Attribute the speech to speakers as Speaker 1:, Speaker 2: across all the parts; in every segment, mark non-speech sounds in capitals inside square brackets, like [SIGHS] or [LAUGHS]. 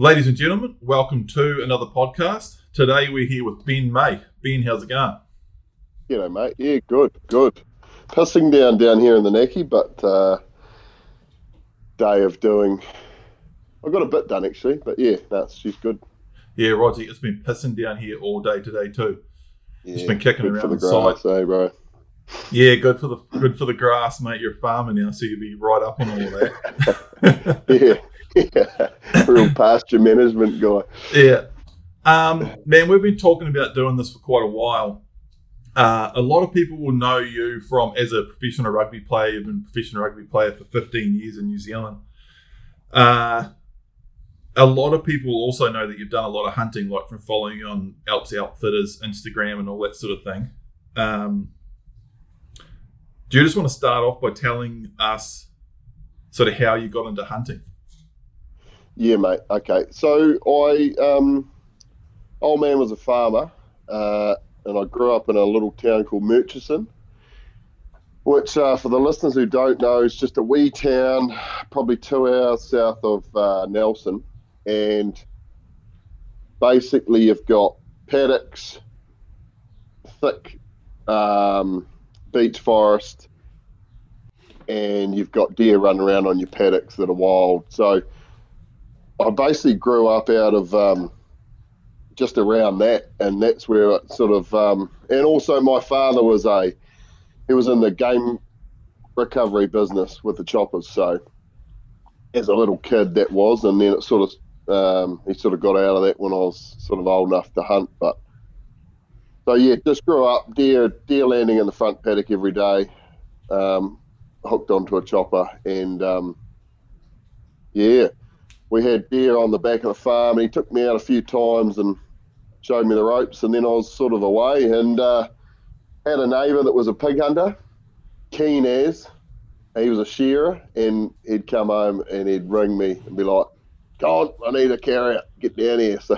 Speaker 1: Ladies and gentlemen, welcome to another podcast. Today we're here with Ben May. Ben, how's it going?
Speaker 2: You know, mate. Yeah, good, good. Pissing down down here in the Necky, but uh, day of doing. I got a bit done actually, but yeah, that's she's good.
Speaker 1: Yeah, Roger, it's been pissing down here all day today too.
Speaker 2: Yeah,
Speaker 1: Just been kicking around
Speaker 2: for the,
Speaker 1: the
Speaker 2: grass,
Speaker 1: side.
Speaker 2: eh, bro?
Speaker 1: Yeah, good for the good for the grass, mate. You're a farmer now, so you'll be right up on all that. [LAUGHS]
Speaker 2: yeah, [LAUGHS] Real pasture management guy.
Speaker 1: Yeah. Um, man, we've been talking about doing this for quite a while. Uh, a lot of people will know you from as a professional rugby player. You've been a professional rugby player for 15 years in New Zealand. Uh, a lot of people also know that you've done a lot of hunting, like from following you on Alps Outfitters, Instagram, and all that sort of thing. Um, do you just want to start off by telling us sort of how you got into hunting?
Speaker 2: Yeah, mate. Okay, so I, um, old man was a farmer, uh, and I grew up in a little town called Murchison, which, uh, for the listeners who don't know, is just a wee town, probably two hours south of uh, Nelson, and basically you've got paddocks, thick um, beech forest, and you've got deer running around on your paddocks that are wild. So I basically grew up out of um, just around that, and that's where it sort of. Um, and also, my father was a he was in the game recovery business with the choppers. So as a little kid, that was, and then it sort of um, he sort of got out of that when I was sort of old enough to hunt. But so yeah, just grew up deer deer landing in the front paddock every day, um, hooked onto a chopper, and um, yeah we had deer on the back of the farm, and he took me out a few times and showed me the ropes, and then I was sort of away and uh, had a neighbour that was a pig hunter, keen as. He was a shearer, and he'd come home and he'd ring me and be like, "God, I need a carrier. Get down here." [LAUGHS] So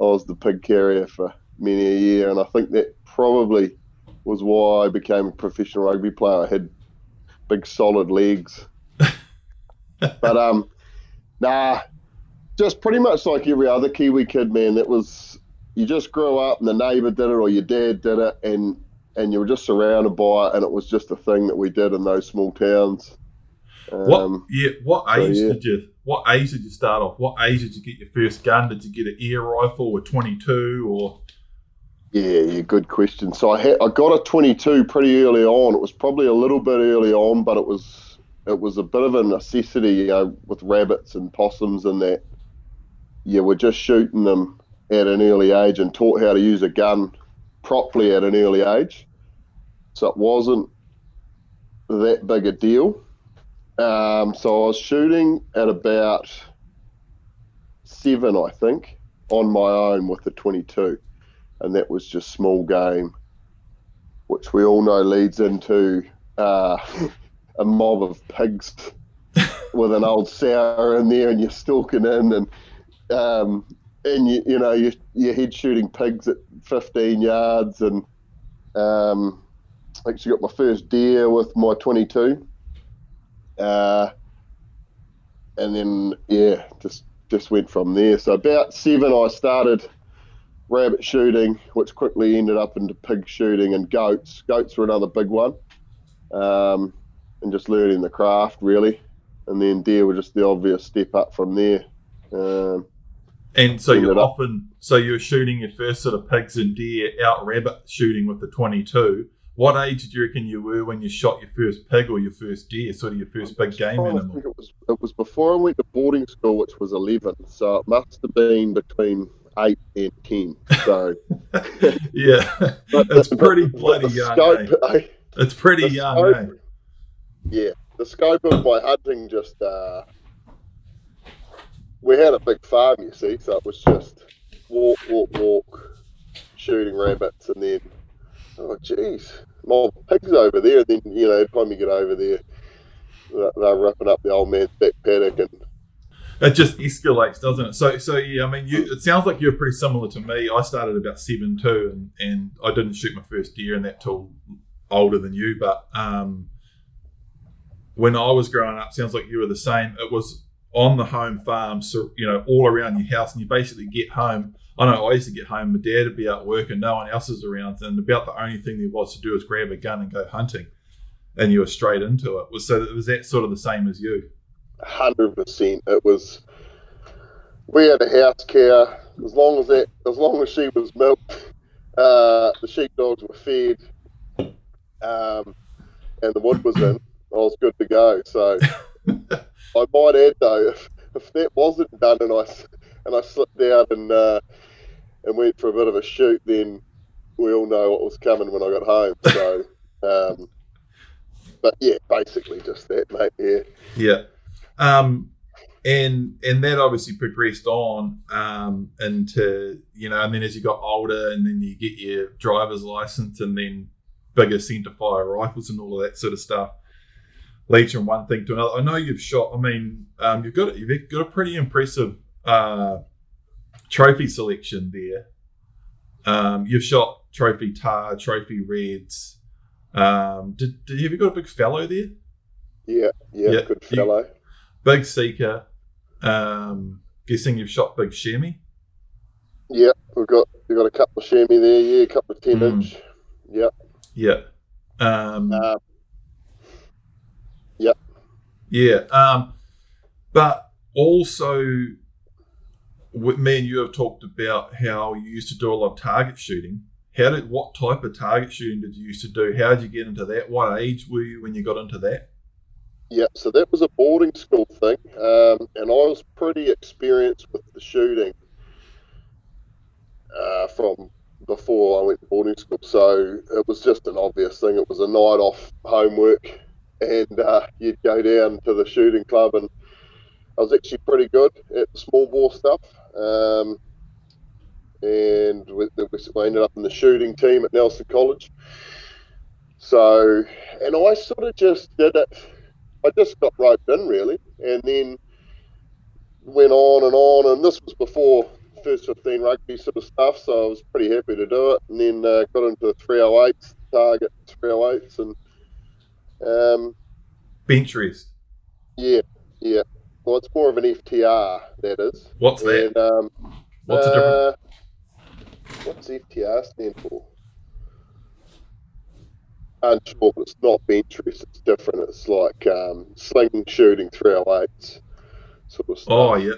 Speaker 2: I was the pig carrier for many a year, and I think that probably was why I became a professional rugby player. I had big, solid legs. [LAUGHS] but um, Nah, just pretty much like every other Kiwi kid, man. It was you just grew up and the neighbour did it or your dad did it, and and you were just surrounded by it, and it was just a thing that we did in those small towns.
Speaker 1: What?
Speaker 2: Um,
Speaker 1: Yeah. What
Speaker 2: so,
Speaker 1: age
Speaker 2: yeah.
Speaker 1: did you? What age did you start off? What age did you get your first gun? Did you get an air rifle or twenty two or?
Speaker 2: Yeah, yeah, good question. So I had I got a 22 pretty early on. It was probably a little bit early on, but it was it was a bit of a necessity, you with rabbits and possums and that. Yeah, we're just shooting them at an early age and taught how to use a gun properly at an early age. So it wasn't that big a deal. Um, so I was shooting at about seven, I think, on my own with the 22 and that was just small game, which we all know leads into uh, [LAUGHS] a mob of pigs [LAUGHS] with an old sour in there, and you're stalking in, and um, and you you know you you're head shooting pigs at 15 yards, and um, I actually got my first deer with my 22, uh, and then yeah, just just went from there. So about seven, I started rabbit shooting, which quickly ended up into pig shooting and goats. Goats were another big one, um, and just learning the craft really. And then deer were just the obvious step up from there. Um,
Speaker 1: And so you're
Speaker 2: up-
Speaker 1: often so you're shooting your first sort of pigs and deer out rabbit shooting with the twenty two. What age did you reckon you were when you shot your first pig or your first deer, sort of your first big game
Speaker 2: I think it was it was before I went to boarding school, which was 11. So it must have been between eight and 10. So [LAUGHS]
Speaker 1: yeah, [LAUGHS]
Speaker 2: but
Speaker 1: That's pretty bloody
Speaker 2: the
Speaker 1: young,
Speaker 2: scope, eh?
Speaker 1: it's pretty young.
Speaker 2: scope-
Speaker 1: eh?
Speaker 2: Yeah, the scope of my hunting just uh, we had a big farm, you see, so it was just walk, walk, walk, shooting rabbits, and then oh, geez, more pigs over there. And then you know, time you get over there, they're, ripping up the old man's back paddock, and
Speaker 1: It just escalates, doesn't it? So, so yeah. I mean, you, it sounds like you're pretty similar to me. I started about seven two, and and I didn't shoot my first deer in that till older than you. But um, when I was growing up, sounds like you were the same. It was on the home farm, so you know, all around your house, and you basically get home. I know I used to get home, my dad would be out working, no one else is around, and about the only thing there was to do was grab a gun and go hunting, and you were straight into it. Was so it was that sort of the same as you?
Speaker 2: Hundred percent. It was. We had a house cow. As long as that, as long as she was milked, uh, the sheepdogs were fed, um, and the wood was in. I was good to go. So [LAUGHS] I might add though, if, if that wasn't done and I and I slipped down and uh, and went for a bit of a shoot, then we all know what was coming when I got home. So, [LAUGHS] um, but yeah, basically just that, mate. Yeah.
Speaker 1: Yeah. Um, and and that obviously progressed on um, into you know, and then as you got older, and then you get your driver's license, and then bigger centerfire rifles and all of that sort of stuff leads from one thing to another. I know you've shot. I mean, um, you've got you've got a pretty impressive uh, trophy selection there. Um, you've shot trophy tahr, trophy reds. Um, did, did have you got a big fellow there?
Speaker 2: Yeah, yeah, yeah good fellow. You,
Speaker 1: big sika. Um, guessing you've shot big chamois.
Speaker 2: Yeah, we've got we've got a couple of chamois there. Yeah, a couple of ten mm. inch. Yeah.
Speaker 1: Yeah. Um, uh,
Speaker 2: yeah.
Speaker 1: Yeah. Um, but also, me and you have talked about how you used to do a lot of target shooting. How did what type of target shooting did you used to do? How did you get into that? What age were you when you got into that?
Speaker 2: Yeah, so that was a boarding school thing, um, and I was pretty experienced with the shooting uh, from before I went to boarding school. So it was just an obvious thing. It was a night off homework, and uh, you'd go down to the shooting club, and I was actually pretty good at small bore stuff. Um, and we, we ended up in the shooting team at Nelson College. So, and I sort of just did it I just got roped in really, and then went on and on. And this was before first 15 rugby sort of stuff, so I was pretty happy to do it. And then uh, got into 308s, target 308s, and um,
Speaker 1: bench rest.
Speaker 2: Yeah, yeah. Well, it's more of an FTR, that is.
Speaker 1: What's that?
Speaker 2: And, um,
Speaker 1: what's?
Speaker 2: Uh, what's FTR stand for? unsure, but it's not bench rest. It's different. It's like um, sling shooting 308s sort of stuff.
Speaker 1: Oh, yeah.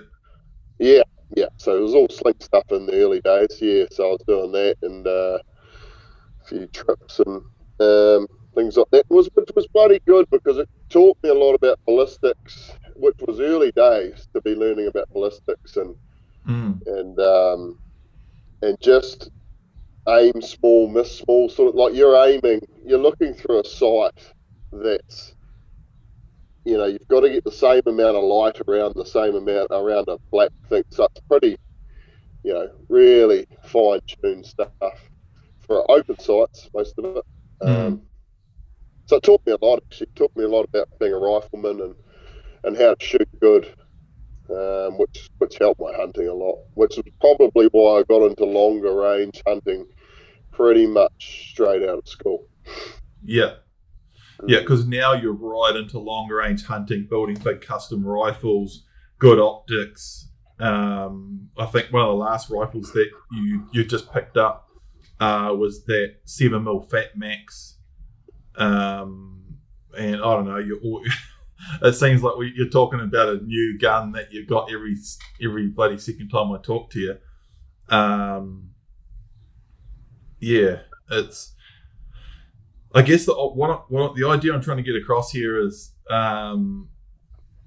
Speaker 2: Yeah, yeah. So it was all sling stuff in the early days. Yeah, so I was doing that and uh, a few trips and um, things like that. Was, which was bloody good because it taught me a lot about ballistics, which was early days to be learning about ballistics and
Speaker 1: mm.
Speaker 2: and um, and just aim small, miss small, sort of like you're aiming, you're looking through a sight that's, you know, you've got to get the same amount of light around the same amount around a black thing. So it's pretty, you know, really fine tuned stuff for open sights, most of it. Mm. So it taught me a lot. Actually, it taught me a lot about being a rifleman and, and how to shoot good um, which which helped my hunting a lot. Which is probably why I got into longer range hunting pretty much straight out of school.
Speaker 1: Yeah. Yeah, because now you're right into longer range hunting, building big custom rifles, good optics. Um, I think one of the last rifles that you you just picked up uh, was that seven mil Fat Max, um, and I don't know. You're [LAUGHS] it seems like we, you're talking about a new gun that you've got every every bloody second time I talk to you. Um, yeah, it's. I guess the what, what the idea I'm trying to get across here is um,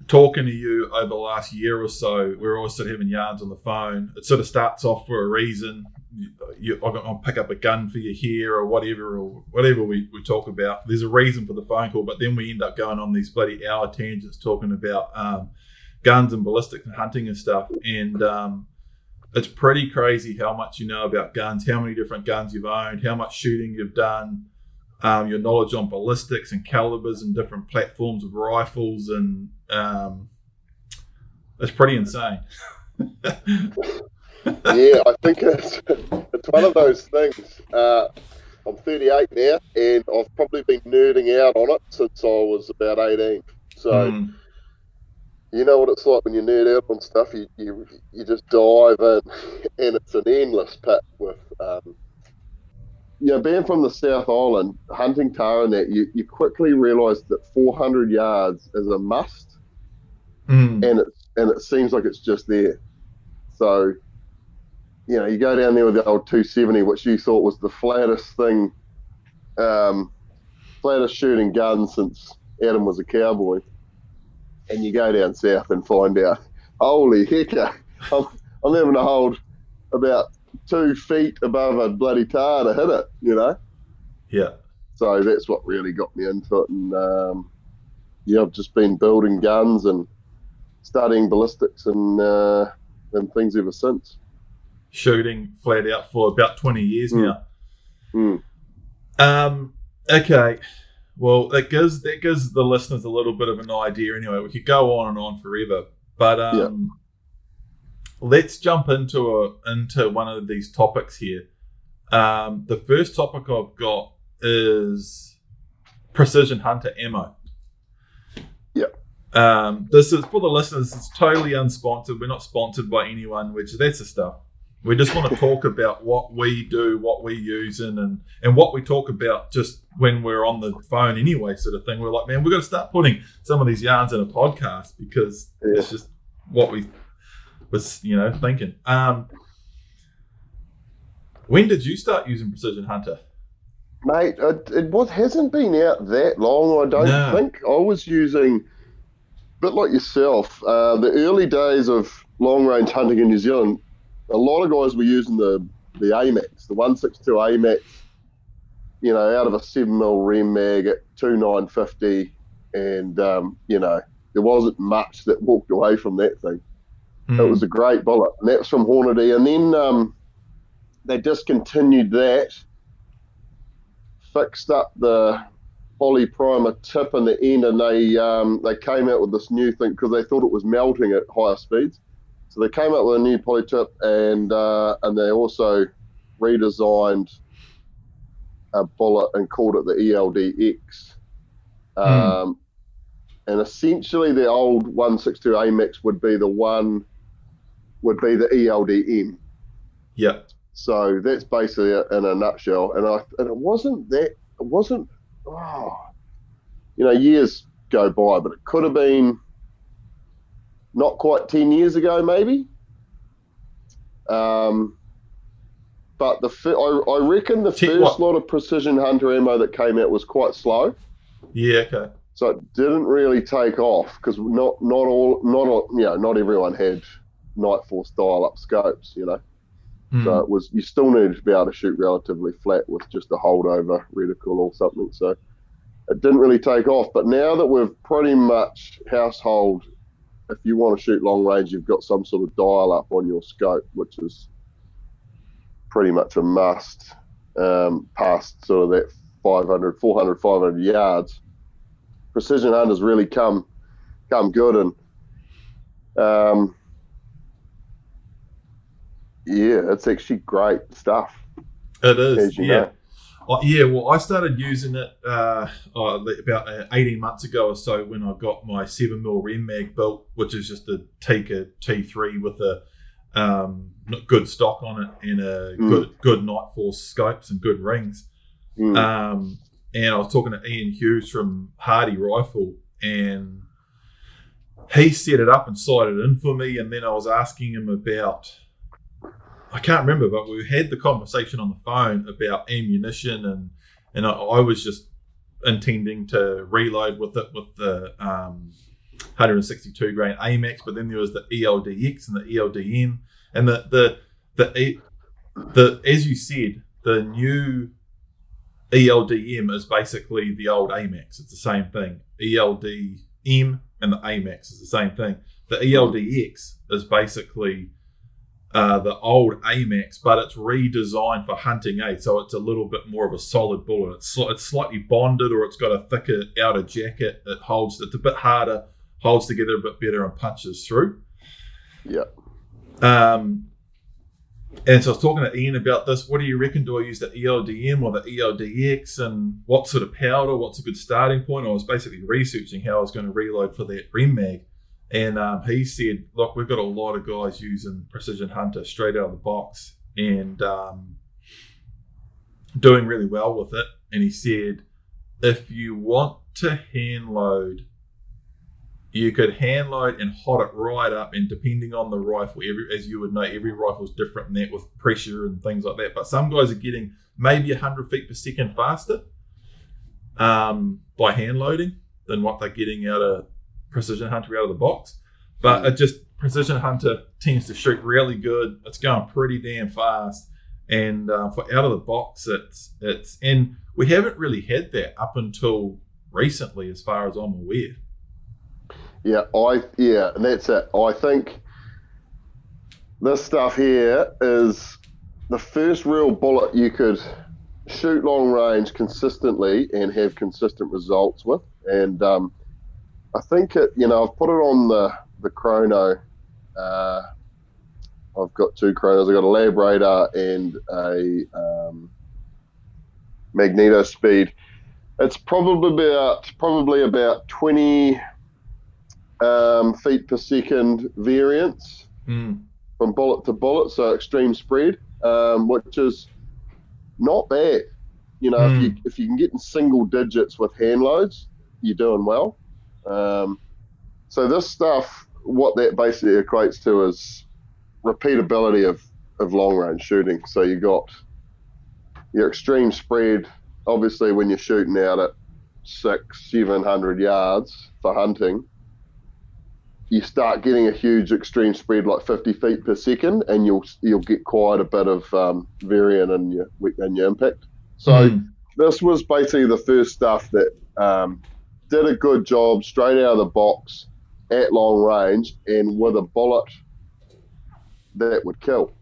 Speaker 1: talking to you over the last year or so. We're always sort of having yarns on the phone. It sort of starts off for a reason you, I'll pick up a gun for you here or whatever or whatever we, we talk about. There's a reason for the phone call, but then we end up going on these bloody hour tangents talking about um, guns and ballistics and hunting and stuff. And um, it's pretty crazy how much you know about guns, how many different guns you've owned, how much shooting you've done, um, your knowledge on ballistics and calibers and different platforms of rifles, and um, it's pretty insane. [LAUGHS]
Speaker 2: yeah, I think it's it's one of those things. Uh, I'm 38 now, and I've probably been nerding out on it since I was about 18. So, mm. you know what it's like when you nerd out on stuff. You you, you just dive in, and it's an endless pit with. Um, you know, being from the South Island, hunting tahr and that, you, you quickly realise that 400 yards is a must,
Speaker 1: Mm.
Speaker 2: and it and it seems like it's just there. So, you know, you go down there with the old 270, which you thought was the flattest thing, um, flattest shooting gun since Adam was a cowboy, and you go down south and find out, holy heck, [LAUGHS] I'm, I'm having to hold about two feet above a bloody tahr to hit it, you know.
Speaker 1: Yeah.
Speaker 2: So that's what really got me into it, and um, yeah, I've just been building guns and studying ballistics and uh, and things ever since.
Speaker 1: Shooting flat out for about 20 years
Speaker 2: Mm.
Speaker 1: now.
Speaker 2: Mm.
Speaker 1: Um, okay. Well, that gives that gives the listeners a little bit of an idea. Anyway, we could go on and on forever, but um, let's jump into a into one of these topics here. Um, the first topic I've got is precision hunter ammo.
Speaker 2: Yep.
Speaker 1: Um, this is for the listeners. It's totally unsponsored. We're not sponsored by anyone, which that's the stuff. We just want to talk about what we do, what we use, and, and and what we talk about just when we're on the phone anyway, sort of thing. We're like, man, we've got to start putting some of these yarns in a podcast because
Speaker 2: Yeah.
Speaker 1: it's just what we was, you know, thinking. Um, when did you start using Precision Hunter?
Speaker 2: Mate, it, it was, hasn't been out that long, I don't
Speaker 1: No.
Speaker 2: think. I was using, a bit like yourself, uh, the early days of long range hunting in New Zealand, a lot of guys were using the, the AMAX, the 162 AMAX, you know, out of a 7 mil Rem mag at 2950. And, um, you know, there wasn't much that walked away from that thing.
Speaker 1: Hmm.
Speaker 2: It was a great bullet. And that was from Hornady. And then um, they discontinued that, fixed up the poly primer tip in the end, and they um, they came out with this new thing because they thought it was melting at higher speeds. So they came up with a new poly tip, and uh, and they also redesigned a bullet and called it the ELDX. Um, And essentially, the old 162 AMAX would be the one, would be the ELDM.
Speaker 1: yeah.
Speaker 2: So that's basically it in a nutshell. And I and it wasn't that it wasn't oh, you know years go by, but it could have been not quite ten years ago, maybe. Um, but the I, I reckon the
Speaker 1: Ten-
Speaker 2: first
Speaker 1: what?
Speaker 2: lot of precision hunter ammo that came out was quite slow.
Speaker 1: Yeah. Okay.
Speaker 2: So it didn't really take off because not not all not all, you know not everyone had Nightforce dial up scopes, you know.
Speaker 1: Hmm.
Speaker 2: So it was you still needed to be able to shoot relatively flat with just a holdover reticle or something. So it didn't really take off. But now that we've pretty much household, if you want to shoot long range, you've got some sort of dial up on your scope, which is pretty much a must. Um, past sort of that 500, 400, 500 yards, precision hunters really come come good and. Um, yeah, it's actually great stuff.
Speaker 1: It is. Yeah.
Speaker 2: know.
Speaker 1: Uh, yeah, well, I started using it uh, uh, about uh, 18 months ago or so when I got my 7mm Rem mag built, which is just a Tikka T3 with a um, good stock on it and a
Speaker 2: Mm.
Speaker 1: good good Nightforce scopes and good rings.
Speaker 2: Mm.
Speaker 1: Um, and I was talking to Ian Hughes from Hardy Rifle, and he set it up and sighted in for me. And then I was asking him about, I can't remember, but we had the conversation on the phone about ammunition, and and I, I was just intending to reload with it with the um, 162 grain AMAX, but then there was the ELDX and the ELDM, and the the the the as you said, the new ELDM is basically the old AMAX. It's the same thing. ELDM and the AMAX is the same thing. The ELDX is basically uh, the old AMAX, but it's redesigned for hunting aid. So it's a little bit more of a solid bullet. It's, sli- it's slightly bonded or it's got a thicker outer jacket. It holds, it's a bit harder, holds together a bit better and punches through.
Speaker 2: yeah.
Speaker 1: Um, and so I was talking to Ian about this. What do you reckon? Do I use the ELDM or the ELDX? And what sort of powder? What's a good starting point? I was basically researching how I was going to reload for that Rem mag. And um, he said, look, we've got a lot of guys using Precision Hunter straight out of the box and um, doing really well with it. And he said, if you want to hand load, you could hand load and hot it right up. And depending on the rifle, every as you would know, every rifle is different in that with pressure and things like that. But some guys are getting maybe 100 feet per second faster um, by hand loading than what they're getting out of Precision Hunter out of the box. But it just Precision Hunter tends to shoot really good. It's going pretty damn fast, and uh, for out of the box, it's it's and we haven't really had that up until recently, as far as I'm aware.
Speaker 2: Yeah, I yeah, that's it. I think this stuff here is the first real bullet you could shoot long range consistently and have consistent results with. And um, I think it, you know, I've put it on the the chrono. Uh, I've got two chronos. I've got a LabRadar and a um, MagnetoSpeed. It's probably about probably about twenty um, feet per second variance
Speaker 1: Mm.
Speaker 2: from bullet to bullet, so extreme spread, um, which is not bad. You know, if you if you can get in single digits with hand loads, you're doing well. Um, so this stuff, what that basically equates to is repeatability of, of long range shooting. So you got your extreme spread. Obviously, when you're shooting out at six, seven hundred yards for hunting, you start getting a huge extreme spread like 50 feet per second, and you'll you'll get quite a bit of um, variant in your in your impact. So
Speaker 1: Mm.
Speaker 2: this was basically the first stuff that um, did a good job straight out of the box at long range and with a bullet that would kill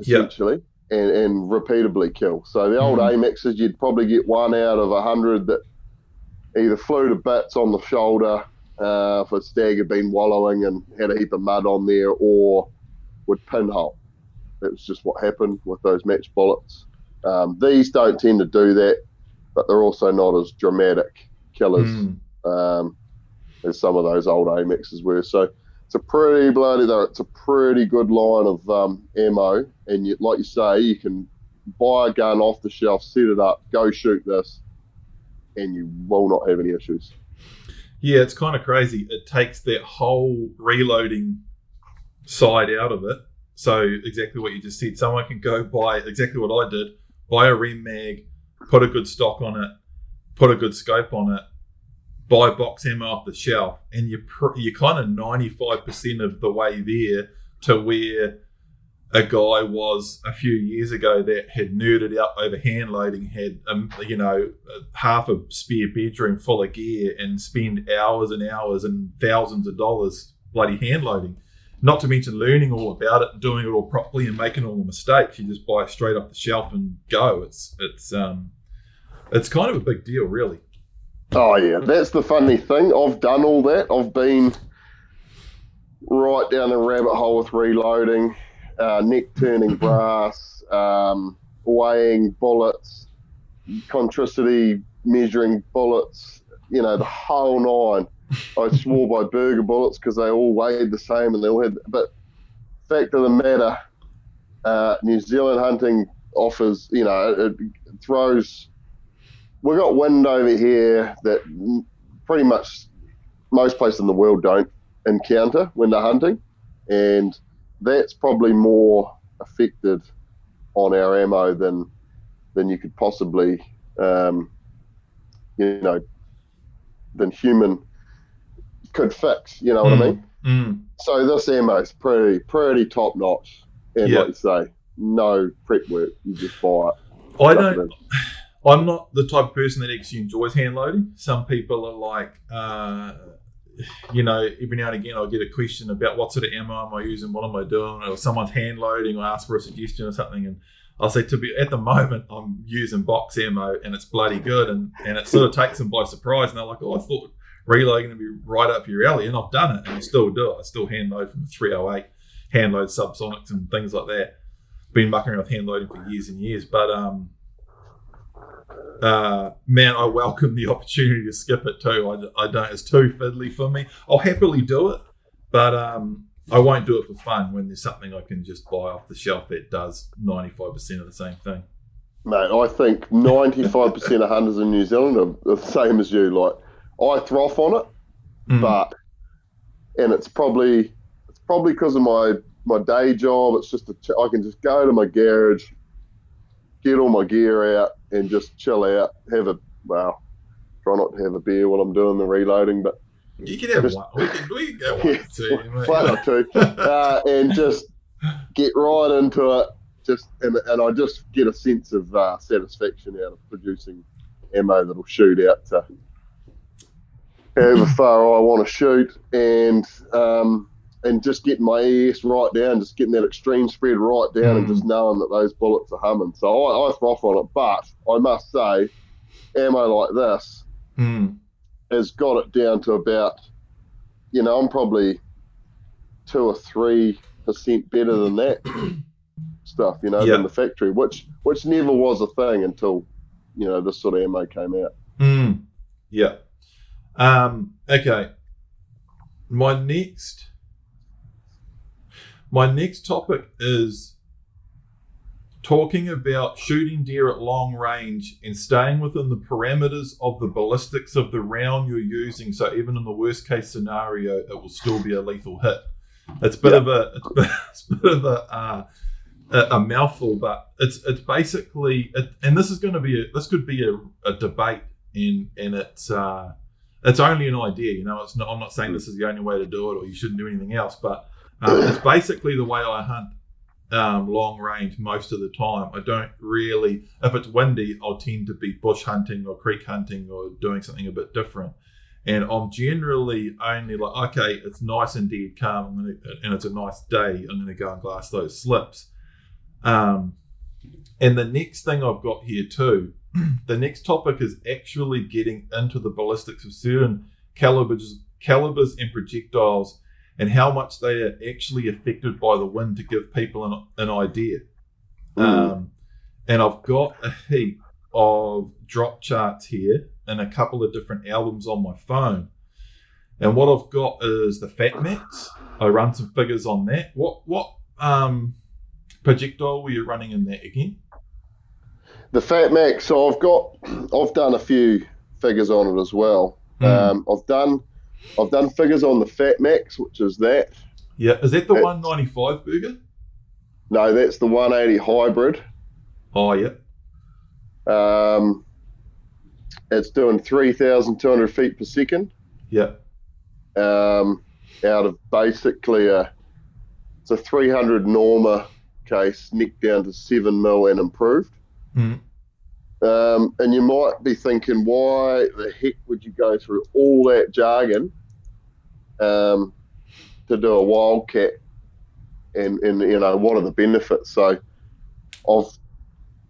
Speaker 2: essentially and, and repeatably kill. So the old
Speaker 1: Mhm.
Speaker 2: AMAXs, you'd probably get one out of a hundred that either flew to bits on the shoulder uh, if a stag had been wallowing and had a heap of mud on there, or would pinhole. That was just what happened with those match bullets. Um, these don't tend to do that, but they're also not as dramatic killers
Speaker 1: Mm.
Speaker 2: um, as some of those old AMAXs were. So it's a pretty bloody, though, it's a pretty good line of um, ammo. And you, like you say, you can buy a gun off the shelf, set it up, go shoot this, and you will not have any issues.
Speaker 1: Yeah, it's kind of crazy. It takes that whole reloading side out of it. So exactly what you just said. Someone can go buy exactly what I did: buy a Rem mag, put a good stock on it, put a good scope on it, buy box ammo off the shelf, and you're pr- you're kind of ninety five percent of the way there to where a guy was a few years ago that had nerded out over hand loading, had um, you know half a spare bedroom full of gear, and spend hours and hours and thousands of dollars bloody hand loading. Not to mention learning all about it, doing it all properly, and making all the mistakes. You just buy straight off the shelf and go. It's it's um it's kind of a big deal, really.
Speaker 2: Oh yeah, that's the funny thing. I've done all that. I've been right down the rabbit hole with reloading, uh, neck turning [CLEARS THROAT] brass, um, weighing bullets, concentricity measuring bullets. You know the whole nine. I [LAUGHS] swore by Berger bullets because they all weighed the same and they all had. But fact of the matter, uh, New Zealand hunting offers. You know, it, it throws we've got wind over here that pretty much most places in the world don't encounter when they're hunting, and that's probably more affected on our ammo than than you could possibly, um, you know, than human could fix. You know what I
Speaker 1: Mm.
Speaker 2: mean?
Speaker 1: Mm.
Speaker 2: So this ammo is pretty pretty top notch, and
Speaker 1: Yeah.
Speaker 2: like you say, no prep work. You just buy it.
Speaker 1: I don't. I'm not the type of person that actually enjoys hand loading. Some people are like, uh, you know, every now and again I'll get a question about what sort of ammo am I using, what am I doing, or someone's hand loading, or ask for a suggestion or something, and I'll say to be at the moment I'm using box ammo and it's bloody good, and and it sort of takes them by surprise, and they're like, oh, I thought reloading would be right up your alley, and I've done it, and I still do it. I still hand load from a 308, hand load subsonics and things like that. Been mucking around with hand loading for years and years, but um uh, man, I welcome the opportunity to skip it too. I, I don't. It's too fiddly for me. I'll happily do it, but um, I won't do it for fun when there's something I can just buy off the shelf that does 95% of the same thing.
Speaker 2: Mate, I think 95% of hunters in New Zealand are the same as you. Like, I throw on it,
Speaker 1: Mm.
Speaker 2: but and it's probably it's probably because of my my day job. It's just a I can just go to my garage, get all my gear out, and just chill out. Have a well, try not to have a beer while I'm doing the reloading, but
Speaker 1: you can have
Speaker 2: Just-
Speaker 1: one. We can, we can go one or two.
Speaker 2: flat or two, uh, and just get right into it. Just and, and I just get a sense of uh, satisfaction out of producing ammo that'll shoot out to however far I want to shoot, and um, and just getting my ES right down, just getting that extreme spread right down, and
Speaker 1: Mm.
Speaker 2: just knowing that those bullets are humming. So I, I throw off on it, but I must say, ammo like this
Speaker 1: Mm.
Speaker 2: has got it down to about, you know, I'm probably two or three percent better than that [COUGHS] stuff, you know,
Speaker 1: Yeah.
Speaker 2: than the factory, which which never was a thing until, you know, this sort of ammo came out.
Speaker 1: Mm. Yeah. Um, okay. My next my next topic is talking about shooting deer at long range and staying within the parameters of the ballistics of the round you're using. So even in the worst case scenario, it will still be a lethal hit. It's a bit of a it's a bit, [LAUGHS] it's a bit of a uh, a, mouthful, but it's it's basically it, and this is going to be a, this could be a, a debate in and it's uh, it's only an idea. You know, it's not. I'm not saying this is the only way to do it or you shouldn't do anything else, but um, it's basically the way I hunt um, long range most of the time. I don't really, if it's windy, I'll tend to be bush hunting or creek hunting or doing something a bit different. And I'm generally only like, okay, it's nice and dead calm, gonna, and it's a nice day. I'm going to go and glass those slips. Um, and the next thing I've got here too, [CLEARS THROAT] the next topic is actually getting into the ballistics of certain calibers, calibers and projectiles and how much they are actually affected by the wind to give people an, an idea.
Speaker 2: Mm.
Speaker 1: Um, and I've got a heap of drop charts here and a couple of different albums on my phone. And what I've got is the Fat Max. I run some figures on that. What what um, projectile were you running in that again?
Speaker 2: The Fat Max, so I've got I've done a few figures on it as well.
Speaker 1: Mm.
Speaker 2: Um, I've done I've done figures on the Fat Max, which is that.
Speaker 1: yeah, is that the
Speaker 2: it's-
Speaker 1: 195 Berger?
Speaker 2: No, that's the 180 hybrid.
Speaker 1: Oh yeah,
Speaker 2: Um, it's doing 3,200 feet per second.
Speaker 1: yeah,
Speaker 2: um, out of basically a it's a 300 Norma case, necked down to seven mil and improved.
Speaker 1: Mm.
Speaker 2: Um, and you might be thinking, why the heck would you go through all that jargon um, to do a wildcat? And, and you know what are the benefits? So I've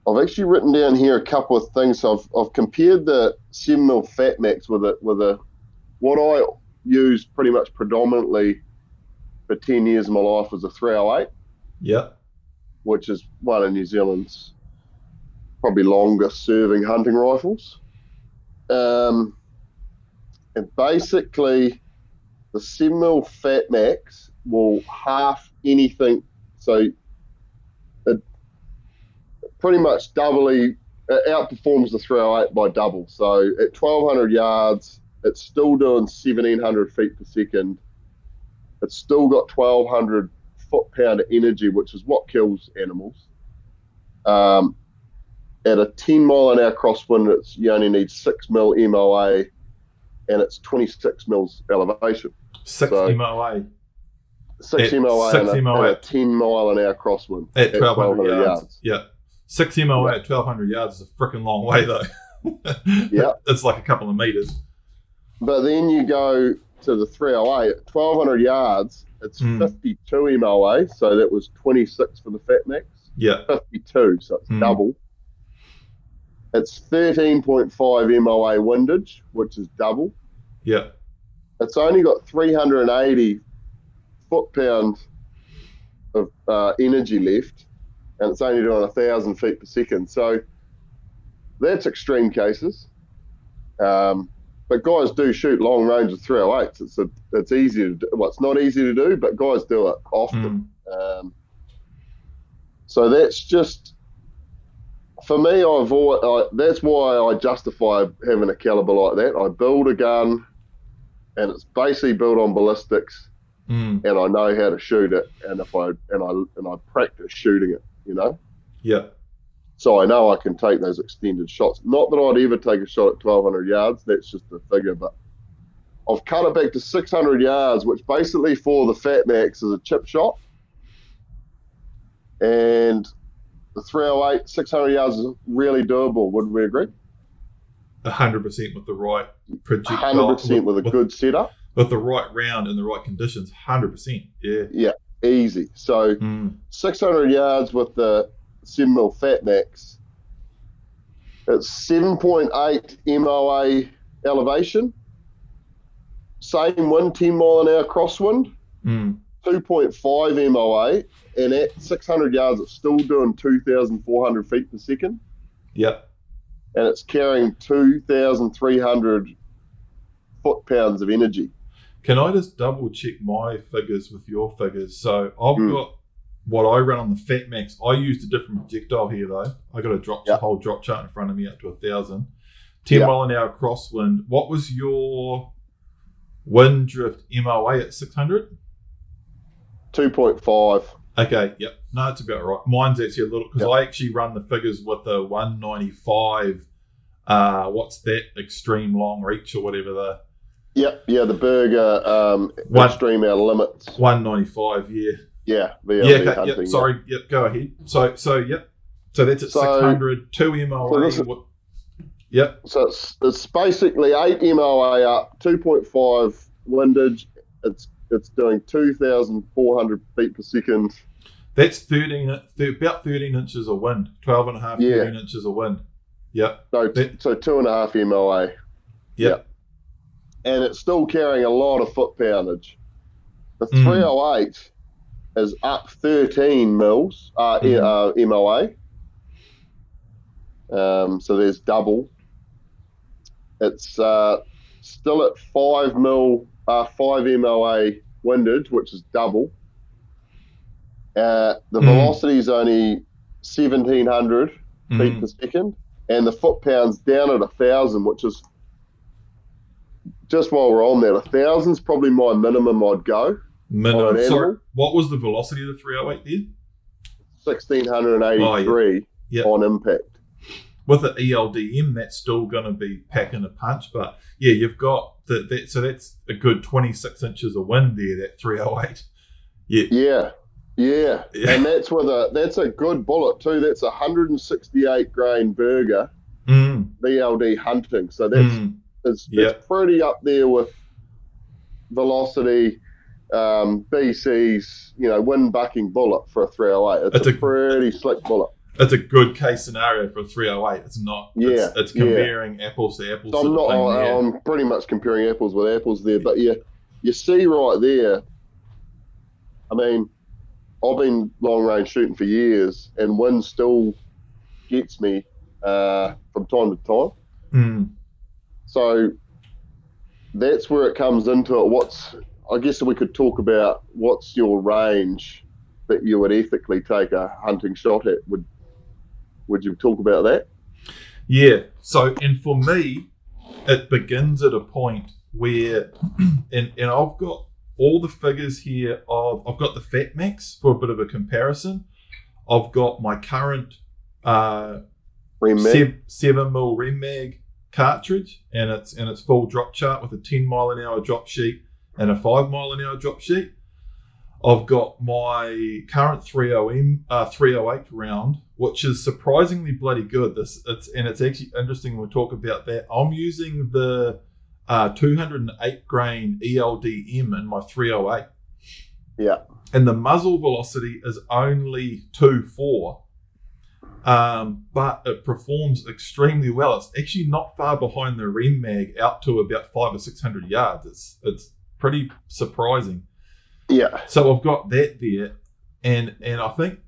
Speaker 2: I've actually written down here a couple of things. So I've, I've compared the seven mil Fat Max with a with a what I used pretty much predominantly for 10 years of my life was a 308,
Speaker 1: yeah,
Speaker 2: which is one of New Zealand's probably longest serving hunting rifles. Um, and basically, the 7 mil Fat Max will half anything. So it pretty much doubly it outperforms the 308 by double. So at 1200 yards, it's still doing 1700 feet per second. It's still got 1200 foot pound of energy, which is what kills animals. Um, at a 10 mile an hour crosswind, it's, you only need 6 mil MOA and it's 26 mils elevation.
Speaker 1: six
Speaker 2: So-
Speaker 1: MOA
Speaker 2: 6
Speaker 1: At
Speaker 2: MOA,
Speaker 1: six
Speaker 2: and, a,
Speaker 1: MOA.
Speaker 2: and a 10 mile an hour crosswind
Speaker 1: at 1200 yards. Yeah, six MOA at 1200 yards is a freaking long way though. [LAUGHS]
Speaker 2: Yeah.
Speaker 1: it's like a couple of meters.
Speaker 2: But then you go to the 308 at 1200 yards, it's
Speaker 1: Mm.
Speaker 2: 52 MOA, so that was 26 for the Fat Max.
Speaker 1: Yeah,
Speaker 2: 52, so it's
Speaker 1: Mm.
Speaker 2: double. It's 13.5 MOA windage, which is double.
Speaker 1: yeah,
Speaker 2: It's only got 380 foot pound of uh, energy left, and it's only doing a thousand feet per second. So that's extreme cases. Um, but guys do shoot long range of 308s. It's a, it's easy to do. Well, it's not easy to do, but guys do it often.
Speaker 1: Mm.
Speaker 2: Um, so that's just for me. I've always, I, that's why I justify having a caliber like that. I build a gun, and it's basically built on ballistics,
Speaker 1: Mm.
Speaker 2: and I know how to shoot it. And if I and I and I practice shooting it, you know.
Speaker 1: Yeah.
Speaker 2: So I know I can take those extended shots. Not that I'd ever take a shot at 1,200 yards. That's just a figure. But I've cut it back to 600 yards, which basically for the Fat Max is a chip shot. And the 308, 600 yards is really doable. Would we agree?
Speaker 1: hundred percent with the right projectile.
Speaker 2: 100% with a good setup.
Speaker 1: with the right round and the right conditions. Hundred percent. Yeah. Yeah.
Speaker 2: Easy. So
Speaker 1: Mm.
Speaker 2: 600 yards with the 7 mil Fat Max. It's 7.8 MOA elevation. Same wind, 10 mile an hour crosswind,
Speaker 1: Mm.
Speaker 2: 2.5 MOA, and at 600 yards, it's still doing 2,400 feet per second,
Speaker 1: Yep.
Speaker 2: and it's carrying 2,300 foot pounds of energy.
Speaker 1: Can I just double check my figures with your figures? So I've
Speaker 2: Mm.
Speaker 1: got what I run on the Fat Max. I used a different projectile here though. I got a drop
Speaker 2: Yeah.
Speaker 1: whole drop chart in front of me up to a thousand. Ten
Speaker 2: Yeah.
Speaker 1: mile an hour crosswind. What was your wind drift MOA at six hundred?
Speaker 2: 2.5.
Speaker 1: Okay, yep. No, it's about right. Mine's actually a little because I actually run the figures with a one ninety five. Uh, what's that extreme long reach or whatever the
Speaker 2: Yep, yeah, the Berger um,
Speaker 1: One-
Speaker 2: Extreme Outer Limits.
Speaker 1: one ninety five? Yeah,
Speaker 2: Yeah,
Speaker 1: yeah,
Speaker 2: VLD
Speaker 1: okay,
Speaker 2: hunting.
Speaker 1: yep, sorry, yep, go ahead. So, so, yep. So that's at
Speaker 2: So-
Speaker 1: 600, 2 MOA.
Speaker 2: so
Speaker 1: what, yep,
Speaker 2: So it's, it's basically 8 MOA up, 2.5 windage. It's it's doing 2,400 feet per second.
Speaker 1: that's 13, th- about 13 inches of wind, 12 and a half,
Speaker 2: Yeah.
Speaker 1: 13 inches of wind. Yep,
Speaker 2: t-
Speaker 1: That-
Speaker 2: so two and a half MOA.
Speaker 1: yep,
Speaker 2: And it's still carrying a lot of foot poundage. The
Speaker 1: Mm.
Speaker 2: 308 is up 13 mils, uh,
Speaker 1: Mhm.
Speaker 2: uh, MOA. Um, so there's double. It's uh, still at 5 mil, uh, 5 MOA windage, which is double. Uh, the
Speaker 1: Mm.
Speaker 2: velocity is only 1700 feet
Speaker 1: Mm,
Speaker 2: per second, and the foot pounds down at a thousand, which is just while we're on that, a thousand's probably my minimum I'd go.
Speaker 1: minimum.
Speaker 2: an
Speaker 1: Sorry, what was the velocity of the 308 there?
Speaker 2: Sixteen hundred and eighty-three
Speaker 1: Yeah.
Speaker 2: on impact.
Speaker 1: With the E ELDM, that's still going to be packing a punch. But yeah, you've got the, that, so that's a good 26 inches of wind there, that 308. Yeah,
Speaker 2: Yeah, yeah,
Speaker 1: Yeah.
Speaker 2: and that's with a that's a good bullet too. That's a hundred and sixty-eight grain burger
Speaker 1: Mm,
Speaker 2: BLD hunting. So that's
Speaker 1: mm,
Speaker 2: it's, it's pretty up there with velocity. Um, BC's, you know, wind bucking bullet for a 308. It's
Speaker 1: It's
Speaker 2: a,
Speaker 1: a-
Speaker 2: pretty slick bullet.
Speaker 1: It's a good case scenario for a 308. It's not.
Speaker 2: Yeah,
Speaker 1: It's, it's
Speaker 2: yeah.
Speaker 1: comparing apples to apples.
Speaker 2: I'm not.
Speaker 1: yeah.
Speaker 2: I'm pretty much comparing apples with apples there, but yeah, you see right there. I mean, I've been long range shooting for years, and wind still gets me uh, from time to time.
Speaker 1: Mm,
Speaker 2: So that's where it comes into it. What's I guess we could talk about what's your range that you would ethically take a hunting shot at. Would would you talk about that?
Speaker 1: yeah. So, and for me, it begins at a point where, [CLEARS THROAT] and and I've got all the figures here of I've got the Fat Max for a bit of a comparison. I've got my current uh,
Speaker 2: Remag?
Speaker 1: sev- seven mil Rem Mag cartridge, and it's and it's full drop chart with a ten mile an hour drop sheet and a five mile an hour drop sheet. I've got my current 30M uh, 308 round, which is surprisingly bloody good. This it's and it's actually interesting when we talk about that. I'm using the uh, 208 grain ELDM in my 308
Speaker 2: Yeah.
Speaker 1: and the muzzle velocity is only two four, um, but it performs extremely well. It's actually not far behind the Rem Mag, out to about five or six hundred yards. It's it's pretty surprising.
Speaker 2: Yeah.
Speaker 1: So I've got that there, and and I think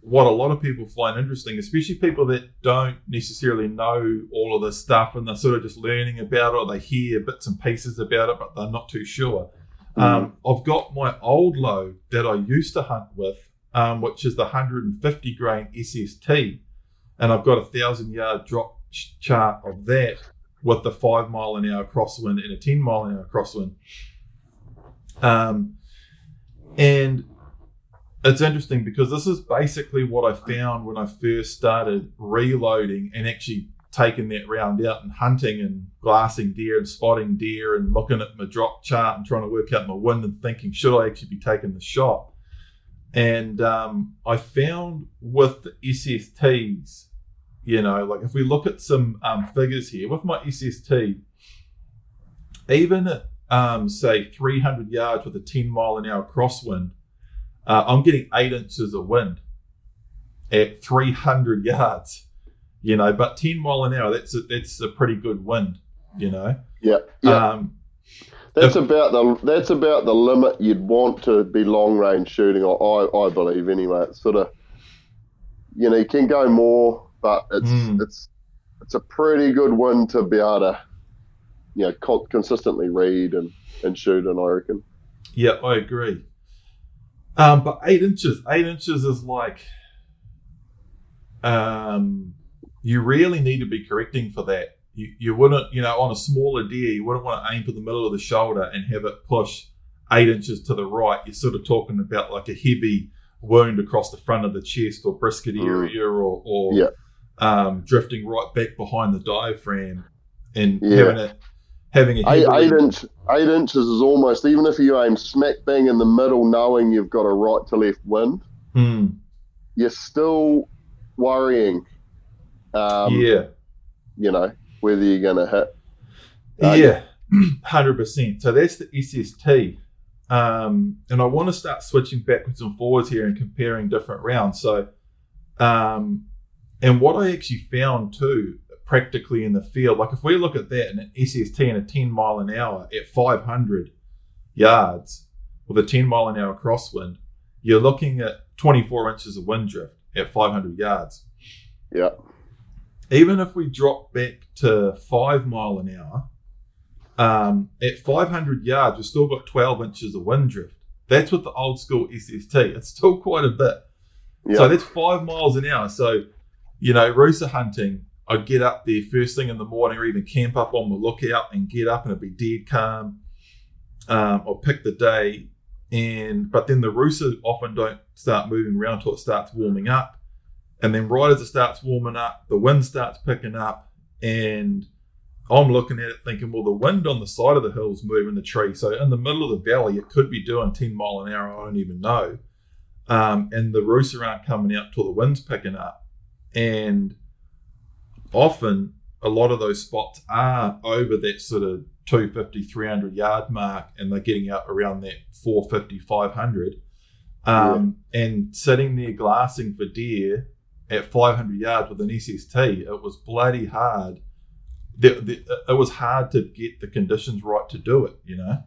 Speaker 1: what a lot of people find interesting, especially people that don't necessarily know all of this stuff and they're sort of just learning about it or they hear bits and pieces about it, but they're not too sure. Mm-hmm. Um, I've got my old load that I used to hunt with, um, which is the 150 grain SST, and I've got a thousand yard drop chart of that with the five mile an hour crosswind and a 10 mile an hour crosswind. Um, and it's interesting because this is basically what I found when I first started reloading and actually taking that round out and hunting and glassing deer and spotting deer and looking at my drop chart and trying to work out my wind and thinking, should I actually be taking the shot? And um, I found with the SSTs, you know, like if we look at some um, figures here with my SST, even at um, say 300 yards with a 10 mile an hour crosswind, uh, I'm getting eight inches of wind at 300 yards, you know, but 10 mile an hour, that's a, that's a pretty good wind, you know.
Speaker 2: Yeah. yeah. Um, that's if, about the that's about the limit you'd want to be long range shooting. I I believe anyway. It's sort of you know you can go more, but it's mm. it's it's a pretty good wind to be able to you know consistently read and and shoot. And I reckon.
Speaker 1: Yeah, I agree. Um, but eight inches, eight inches is like, um, you really need to be correcting for that. You, you wouldn't, you know, on a smaller deer, you wouldn't want to aim for the middle of the shoulder and have it push eight inches to the right. You're sort of talking about like a heavy wound across the front of the chest or brisket mm. area or, or
Speaker 2: yeah.
Speaker 1: um, drifting right back behind the diaphragm and yeah. having it having a
Speaker 2: eight, eight inch eight inches is almost even if you aim smack bang in the middle, knowing you've got a right to left wind,
Speaker 1: mm.
Speaker 2: you're still worrying. Um,
Speaker 1: yeah,
Speaker 2: you know whether you're going to hit.
Speaker 1: Uh, yeah, [CLEARS THROAT] hundred percent. So that's the SST. Um, and I want to start switching backwards and forwards here and comparing different rounds. So, um, and what I actually found too practically in the field. Like if we look at that in an SST and a 10 mile an hour at 500 yards with a 10 mile an hour crosswind, you're looking at 24 inches of wind drift at 500 yards.
Speaker 2: Yeah.
Speaker 1: Even if we drop back to five mile an hour, um, at 500 yards, we've still got 12 inches of wind drift. That's with the old school SST. It's still quite a bit. Yeah. So that's five miles an hour. So, you know, rooster hunting, I'd get up there first thing in the morning or even camp up on the lookout and get up and it'd be dead calm. Um, or pick the day and but then the roosters often don't start moving around until it starts warming up. And then right as it starts warming up, the wind starts picking up and I'm looking at it thinking, well, the wind on the side of the hill is moving the tree. So in the middle of the valley, it could be doing 10 mile an hour. I don't even know. Um, and the rooster aren't coming out till the wind's picking up. And often a lot of those spots are over that sort of 250, 300 yard mark, and they're getting out around that 450, 500. Um, yeah. And sitting there glassing for deer at 500 yards with an SST, it was bloody hard. The, the, it was hard to get the conditions right to do it, you know?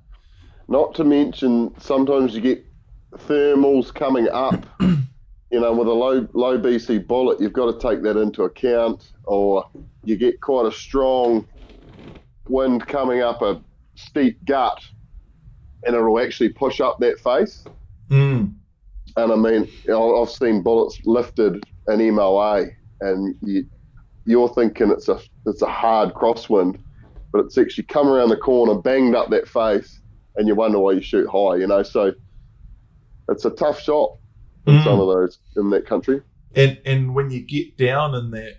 Speaker 2: Not to mention, sometimes you get thermals coming up [CLEARS THROAT] you know, with a low low BC bullet, you've got to take that into account, or you get quite a strong wind coming up a steep gut, and it'll actually push up that face.
Speaker 1: Mm.
Speaker 2: And I mean, I've seen bullets lifted in MOA, and you, you're thinking it's a it's a hard crosswind, but it's actually come around the corner, banged up that face, and you wonder why you shoot high. You know, so it's a tough shot mm. some of those in that country.
Speaker 1: And and when you get down in that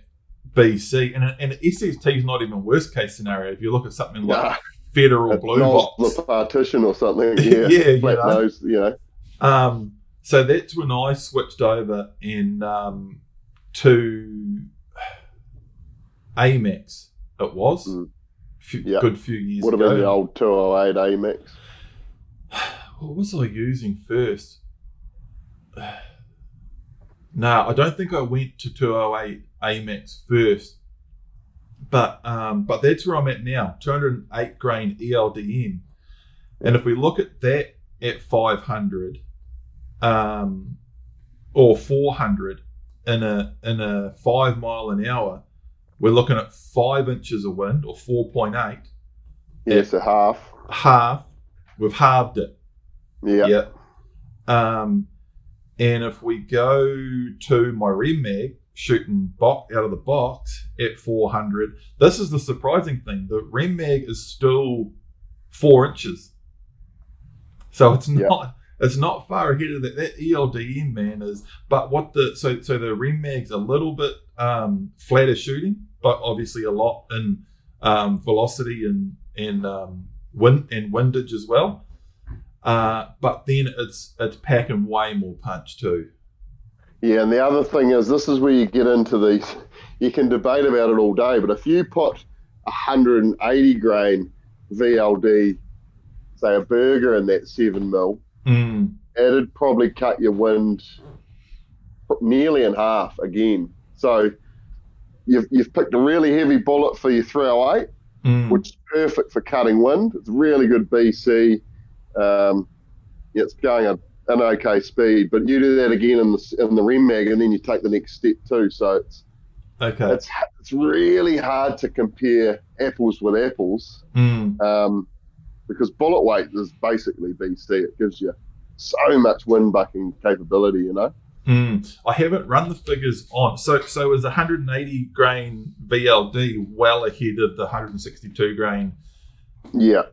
Speaker 1: BC, and and SST is not even worst case scenario. If you look at something like nah, Federal Blue Box,
Speaker 2: the partition or something, [LAUGHS] yeah, yeah, flat you know. nose, you know.
Speaker 1: Um, so that's when I switched over and um, to AMAX. It was mm. few, yep. good few years.
Speaker 2: Would have been the old 208 AMAX. [SIGHS]
Speaker 1: What was I using first? No, I don't think I went to 208 AMAX first. But um, but that's where I'm at now, 208 grain ELDM. And if we look at that at 500, um, or 400 in a in a five mile an hour, we're looking at five inches of wind or 4.8.
Speaker 2: Yeah, a half.
Speaker 1: Half, we've halved it.
Speaker 2: Yeah.
Speaker 1: Yeah. Um, and if we go to my Rem mag, shooting box out of the box at 400, this is the surprising thing. The Rem mag is still four inches. So it's not it's not far ahead of that. That ELDM man is but what the so so the Rem mag's a little bit um flatter shooting, but obviously a lot in um velocity and and um wind and windage as well. Uh, but then it's it's packing way more punch too.
Speaker 2: Yeah, and the other thing is, this is where you get into these. You can debate about it all day, but if you put 180 grain VLD, say a Berger in that seven mil,
Speaker 1: Mm.
Speaker 2: it'd probably cut your wind nearly in half again. So you've, you've picked a really heavy bullet for your 308,
Speaker 1: Mm.
Speaker 2: which is perfect for cutting wind. It's really good BC. Um, yeah, it's going at an okay speed, but you do that again in the in the Rem mag, and then you take the next step too. So it's
Speaker 1: Okay.
Speaker 2: it's it's really hard to compare apples with apples
Speaker 1: Mm.
Speaker 2: um, because bullet weight is basically BC. It gives you so much wind bucking capability, you know.
Speaker 1: Mm. I haven't run the figures on. So so is 180 grain VLD well ahead of the 162 grain?
Speaker 2: Yeah.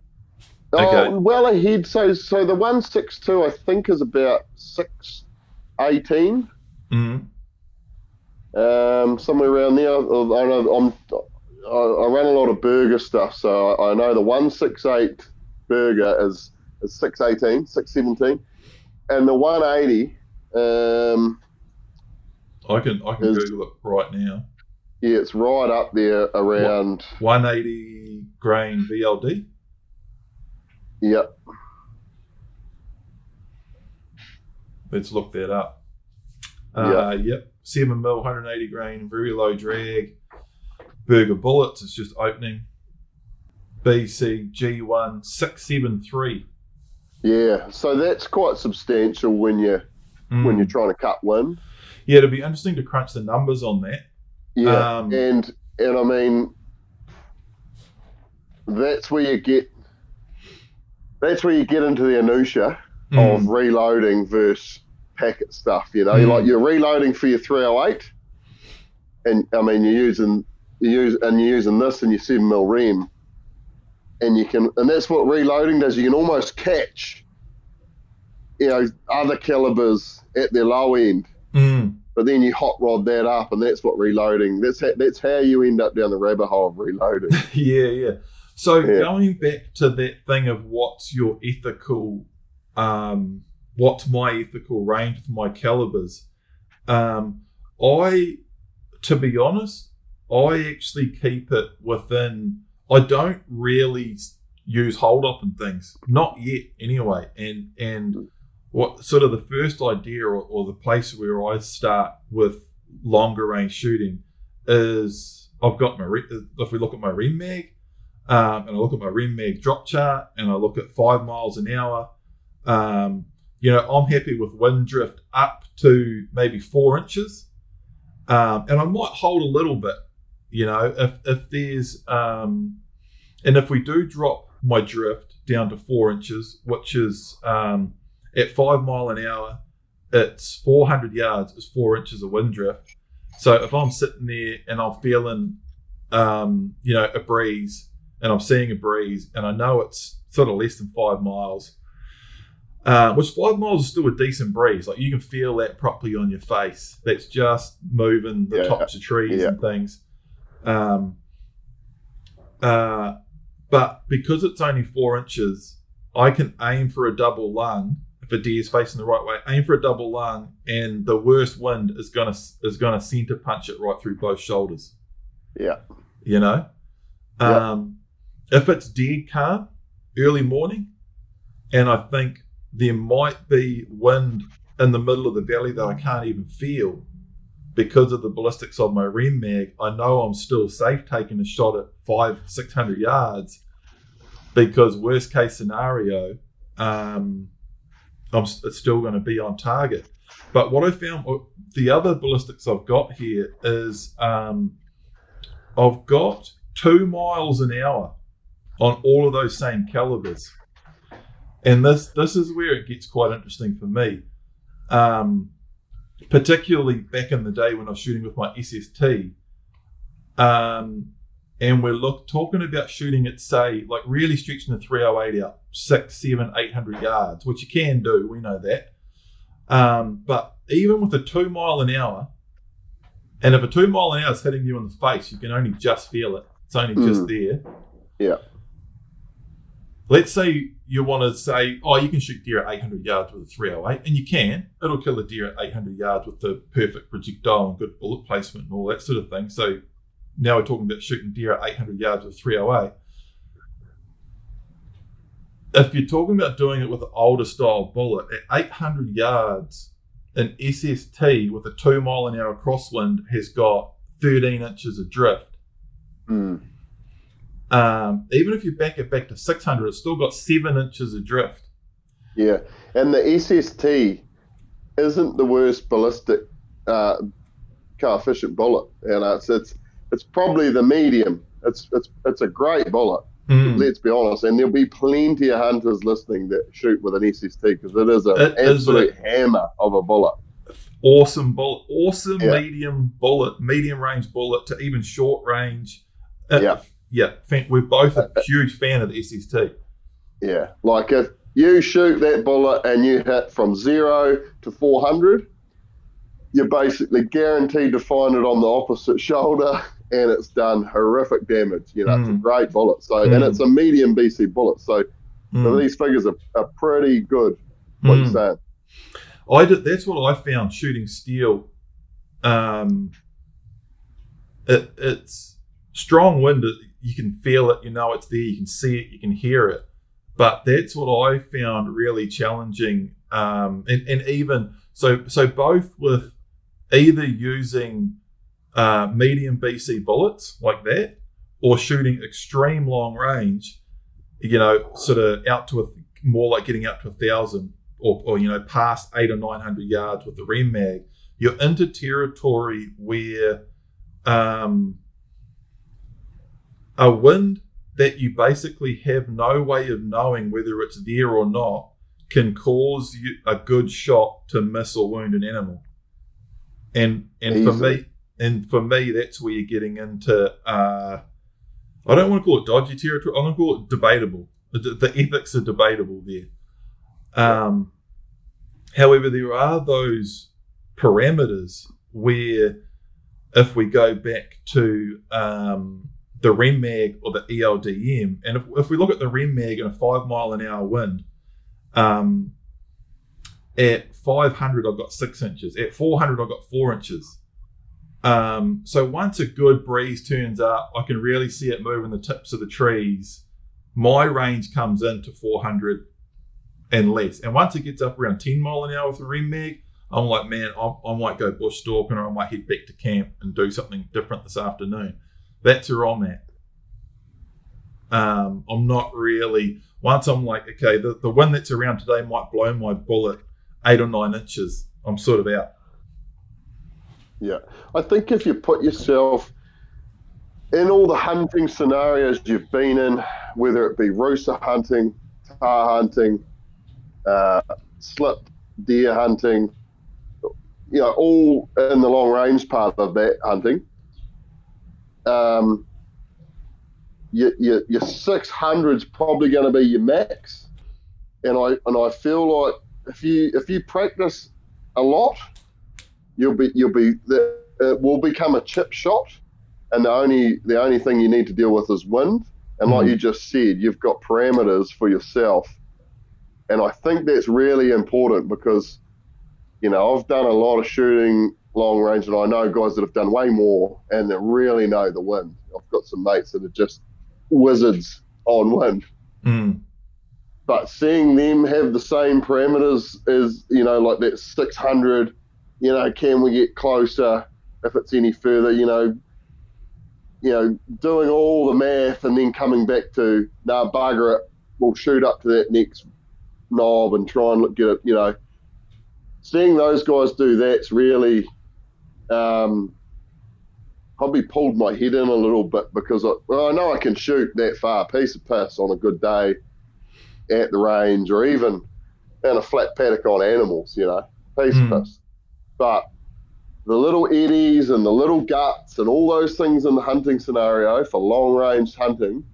Speaker 1: Okay.
Speaker 2: Oh, well ahead. So so the one six two I think is about six eighteen.
Speaker 1: Mm.
Speaker 2: um, somewhere around there. I, I know I'm, I, I run a lot of Berger stuff, so I, I know the one six eight Berger is is 618, 617, and the one eighty. Um,
Speaker 1: I can I can
Speaker 2: Is-
Speaker 1: Google it right now.
Speaker 2: yeah, it's right up there around.
Speaker 1: 180 grain VLD.
Speaker 2: Yep.
Speaker 1: Let's look that up. Uh, Yep. 7 mil, 180 grain, very low drag. Berger bullets, it's just opening. BC G1 673.
Speaker 2: Yeah, so that's quite substantial when you
Speaker 1: Mm.
Speaker 2: when you're trying to cut wind.
Speaker 1: Yeah, it'll be interesting to crunch the numbers on that.
Speaker 2: Yeah,
Speaker 1: Um,
Speaker 2: and and I mean, that's where you get that's where you get into the minutia
Speaker 1: Mm.
Speaker 2: of reloading versus packet stuff. You know,
Speaker 1: Mm.
Speaker 2: you're like you're reloading for your 308, and I mean you're using you use and you're using this in your seven mil rem, and you can and that's what reloading does. You can almost catch, you know, other calibers at their low end.
Speaker 1: Mm.
Speaker 2: But then you hot rod that up, and that's what reloading. That's how, that's how you end up down the rabbit hole of reloading. [LAUGHS]
Speaker 1: yeah, yeah. So
Speaker 2: Yeah.
Speaker 1: going back to that thing of what's your ethical, um, what's my ethical range for my calibers? Um, I, to be honest, I actually keep it within. I don't really use hold up and things, not yet anyway. And and what sort of the first idea or, or the place where I start with longer range shooting is I've got my if we look at my Rem mag, um, and I look at my Rem mag drop chart, and I look at five miles an hour. Um, you know, I'm happy with wind drift up to maybe four inches, um, and I might hold a little bit. You know, if if there's um, and if we do drop my drift down to four inches, which is um, at five mile an hour, it's 400 yards is four inches of wind drift. So if I'm sitting there and I'm feeling, um, you know, a breeze and I'm seeing a breeze and I know it's sort of less than five miles, uh, which five miles is still a decent breeze. Like you can feel that properly on your face. That's just moving the
Speaker 2: Yeah.
Speaker 1: tops of trees
Speaker 2: Yeah.
Speaker 1: and things. Um, uh, but because it's only four inches, I can aim for a double lung if a deer is facing the right way. Aim for a double lung, and the worst wind is gonna is gonna center punch it right through both shoulders.
Speaker 2: Yeah.
Speaker 1: You know, um, if it's dead calm, early morning, and I think there might be wind in the middle of the valley that I can't even feel because of the ballistics of my Rem mag, I know I'm still safe taking a shot at five, six hundred yards. Because worst case scenario, um, I'm it's still going to be on target. But what I found, the other ballistics I've got here is um, I've got two miles an hour on all of those same calibers, and this this is where it gets quite interesting for me. Um, particularly back in the day when I was shooting with my SST, um, and we're look talking about shooting at say like really stretching the 308 out six, seven, eight hundred yards, which you can do. We know that. Um, but even with a two mile an hour, and if a two mile an hour is hitting you in the face, you can only just feel it. It's only just
Speaker 2: Mm.
Speaker 1: there.
Speaker 2: Yeah.
Speaker 1: Let's say you want to say, oh, you can shoot deer at 800 yards with a 308, and you can. It'll kill a deer at 800 yards with the perfect projectile and good bullet placement and all that sort of thing. So now we're talking about shooting deer at 800 yards with 308. If you're talking about doing it with an older style bullet at 800 yards, an SST with a two mile an hour crosswind has got 13 inches of drift.
Speaker 2: Mm.
Speaker 1: Um, even if you back it back to 600, it's still got seven inches of drift.
Speaker 2: Yeah, and the SST isn't the worst ballistic uh, coefficient bullet. You know, it's it's it's probably the medium. It's it's it's a great bullet.
Speaker 1: Mm.
Speaker 2: Let's be honest, and there'll be plenty of hunters listening that shoot with an SST because it is an
Speaker 1: It is
Speaker 2: absolute hammer of a bullet.
Speaker 1: Awesome bullet, awesome
Speaker 2: Yeah.
Speaker 1: medium bullet, medium range bullet to even short range.
Speaker 2: Yeah.
Speaker 1: Yeah. We're both a huge fan of the SST.
Speaker 2: Yeah, like if you shoot that bullet and you hit from zero to 400, you're basically guaranteed to find it on the opposite shoulder [LAUGHS] and it's done horrific damage. You know, it's a
Speaker 1: Mm.
Speaker 2: great bullet. So,
Speaker 1: Mm.
Speaker 2: and it's a medium BC bullet. So, so
Speaker 1: Mm.
Speaker 2: these figures are, are pretty good. What
Speaker 1: Mm.
Speaker 2: you're saying?
Speaker 1: I did. That's what I found shooting steel. Um, it, it's strong wind. You can feel it. You know it's there. You can see it. You can hear it. But that's what I found really challenging. Um, and, and even so, so both with either using uh, medium BC bullets like that, or shooting extreme long range. You know, sort of out to a more like getting out to a thousand or, or you know past eight or nine hundred yards with the rem mag, you're into territory where um, a wind that you basically have no way of knowing whether it's there or not can cause you a good shot to miss or wound an animal. And and for me and for me that's where you're getting into uh, I don't want to call it dodgy territory. I'm going to call it debatable. The, the ethics are debatable there. Um, however, there are those parameters where, if we go back to um, the REM mag or the ELDM, and if, if we look at the REM mag in a five mile an hour wind, um, at 500 I've got six inches. At 400 I've got four inches. Um, so once a good breeze turns up, I can really see it moving the tips of the trees. My range comes into 400 and less. And once it gets up around 10 mile an hour with the REM mag, I'm like, man, I, I might go bush stalking or I might head back to camp and do something different this afternoon. That's where I'm at. Um, I'm not really, once I'm like, okay, the, the wind that's around today might blow my bullet eight or nine inches. I'm sort of out.
Speaker 2: Yeah. I think if you put yourself in all the hunting scenarios you've been in, whether it be rooster hunting, tahr hunting, uh, slip deer hunting, you know, all in the long range part of that hunting, um, your, your, your 600 is probably going to be your max. And I, and I feel like if you, if you practice a lot, you'll be you'll be the, it will become a chip shot, and the only the only thing you need to deal with is wind. And like
Speaker 1: Mhm.
Speaker 2: you just said, you've got parameters for yourself, and I think that's really important because, you know, I've done a lot of shooting long range, and I know guys that have done way more and that really know the wind. I've got some mates that are just wizards on wind
Speaker 1: Mm.
Speaker 2: but seeing them have the same parameters as you know like that 600 you know can we get closer if it's any further you know you know doing all the math and then coming back to nah bugger it we'll shoot up to that next knob and try and look, get it you know seeing those guys do that's really um, probably pulled my head in a little bit because I, well, I know I can shoot that far piece of piss on a good day at the range or even in a flat paddock on animals, you know, piece mm. of hmm. piss. But the little eddies and the little guts and all those things in the hunting scenario for long range hunting,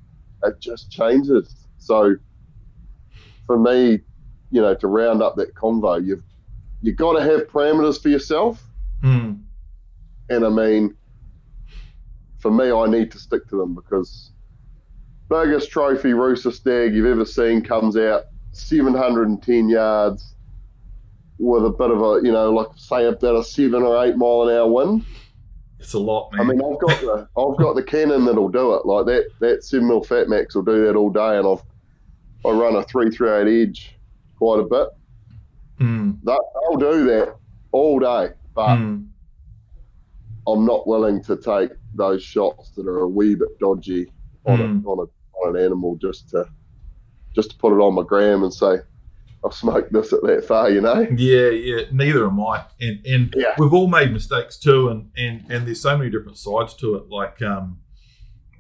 Speaker 2: it just changes. So for me, you know, to round up that convo, you've you got to have parameters for yourself.
Speaker 1: Mm.
Speaker 2: And I mean, for me, I need to stick to them because biggest trophy rooster stag you've ever seen comes out 710 yards with a bit of a, you know, like say about a seven or eight mile an hour wind.
Speaker 1: It's a lot, man.
Speaker 2: I mean, I've got the I've got the cannon that'll do it. Like that that seven mil Fat Max will do that all day, and I've I run a three three eight edge quite a bit.
Speaker 1: Mm.
Speaker 2: They'll do that all day, but mm. I'm not willing to take those shots that are a wee bit dodgy on, mm. a, hmm. on, a, on an animal just to just to put it on my gram and say I've smoked this at that far, you know.
Speaker 1: Yeah, yeah. Neither am I, and and yeah. we've all made mistakes too, and and and there's so many different sides to it. Like, um,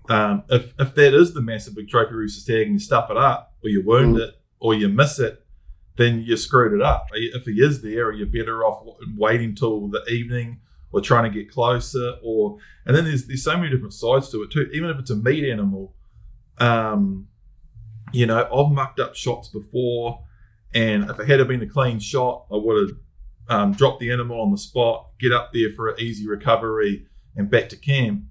Speaker 1: um, if if that is the massive big trophy rooster stag and you stuff it up, or you wound mm. it, or you miss it, then you screwed it up. If he is there, you're better off waiting till the evening or trying to get closer or and then there's there's so many different sides to it too. Even if it's a meat animal um you know i've mucked up shots before and if it had been a clean shot i would have um, dropped the animal on the spot get up there for an easy recovery and back to camp.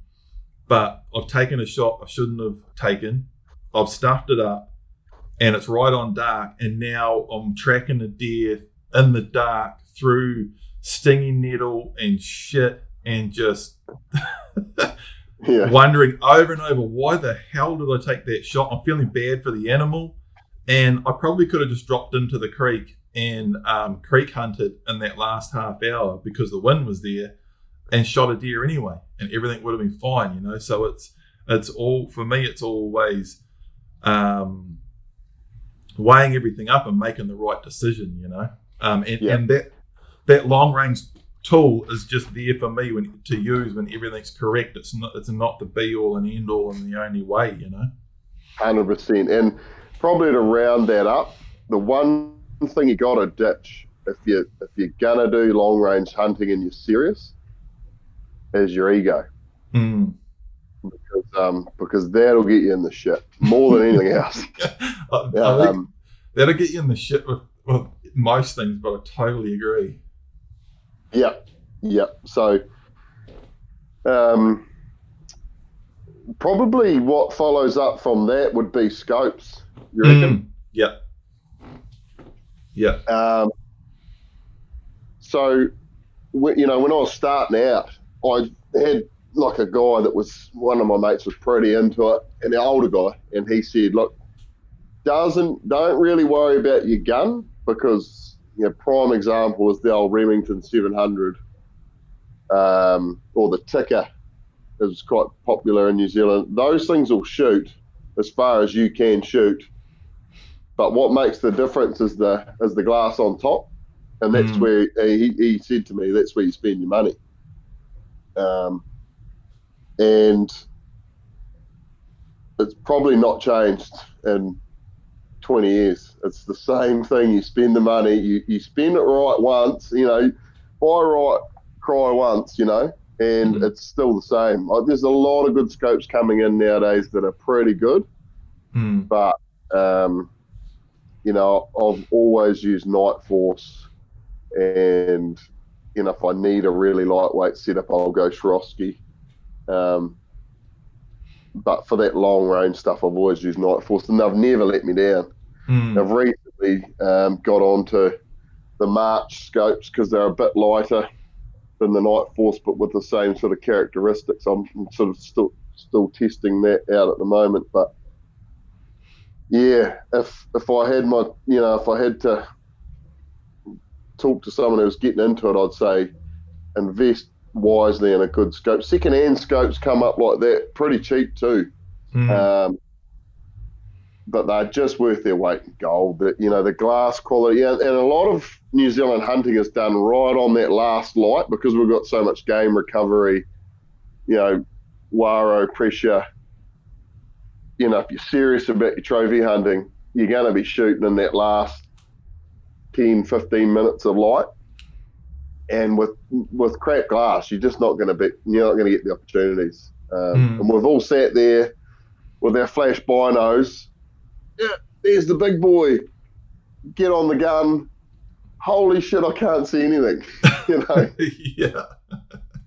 Speaker 1: But i've taken a shot i shouldn't have taken. I've stuffed it up and it's right on dark and now i'm tracking a deer in the dark through stinging needle and shit and just [LAUGHS] yeah. wondering over and over why the hell did I take that shot? I'm feeling bad for the animal. And I probably could have just dropped into the creek and um, creek hunted in that last half hour because the wind was there and shot a deer anyway and everything would have been fine, you know. So it's it's all for me it's always um, weighing everything up and making the right decision, you know. Um, and, yeah. and that that long range tool is just there for me when to use when everything's correct. It's not it's not the be all and end all and the only way, you know.
Speaker 2: Hundred percent. And probably to round that up, the one thing you got to ditch if you if you're gonna do long range hunting and you're serious is your ego.
Speaker 1: Mm.
Speaker 2: Because um because that'll get you in the shit more than anything [LAUGHS] else.
Speaker 1: I, I um, that'll get you in the shit with, with most things, but I totally agree.
Speaker 2: Yep, yep. So, um, probably what follows up from that would be scopes. You reckon? Mm,
Speaker 1: yep. Yep.
Speaker 2: Um, so, you know, when I was starting out, I had like a guy that was one of my mates was pretty into it, and the older guy, and he said, "Look, doesn't don't really worry about your gun because you know, prime example is the old Remington 700 um, or the Tikka is quite popular in New Zealand. Those things will shoot as far as you can shoot, but what makes the difference is the is the glass on top, and that's mm. where he, he said to me that's where you spend your money. Um, and it's probably not changed in 20 years. It's the same thing. You spend the money, you, you spend it right once, you know, buy right, cry once, you know, and mm-hmm. it's still the same. Like, there's a lot of good scopes coming in nowadays that are pretty good,
Speaker 1: mm.
Speaker 2: but, um, you know, I've always used Nightforce, and, you know, if I need a really lightweight setup, I'll go Swarovski. Um, but for that long range stuff, I've always used Nightforce, and they've never let me down.
Speaker 1: Mm.
Speaker 2: I've recently um, got onto the March scopes because they're a bit lighter than the Nightforce, but with the same sort of characteristics. I'm, sort of still still testing that out at the moment, but yeah, if if I had my, you know, if I had to talk to someone who was getting into it, I'd say invest wisely in a good scope. Second hand scopes come up like that pretty cheap too.
Speaker 1: Mm. Um,
Speaker 2: but they're just worth their weight in gold. That you know the glass quality, and, and a lot of New Zealand hunting is done right on that last light because we've got so much game recovery. You know, waro pressure. You know, if you're serious about your trophy hunting, you're going to be shooting in that last 10, 15 minutes of light. And with with crap glass, you're just not going to be, you're not going to get the opportunities. Um, mm. And we've all sat there with our flash binos. Yeah, there's the big boy. Get on the gun. Holy shit, I can't see anything. [LAUGHS] you know? [LAUGHS]
Speaker 1: yeah.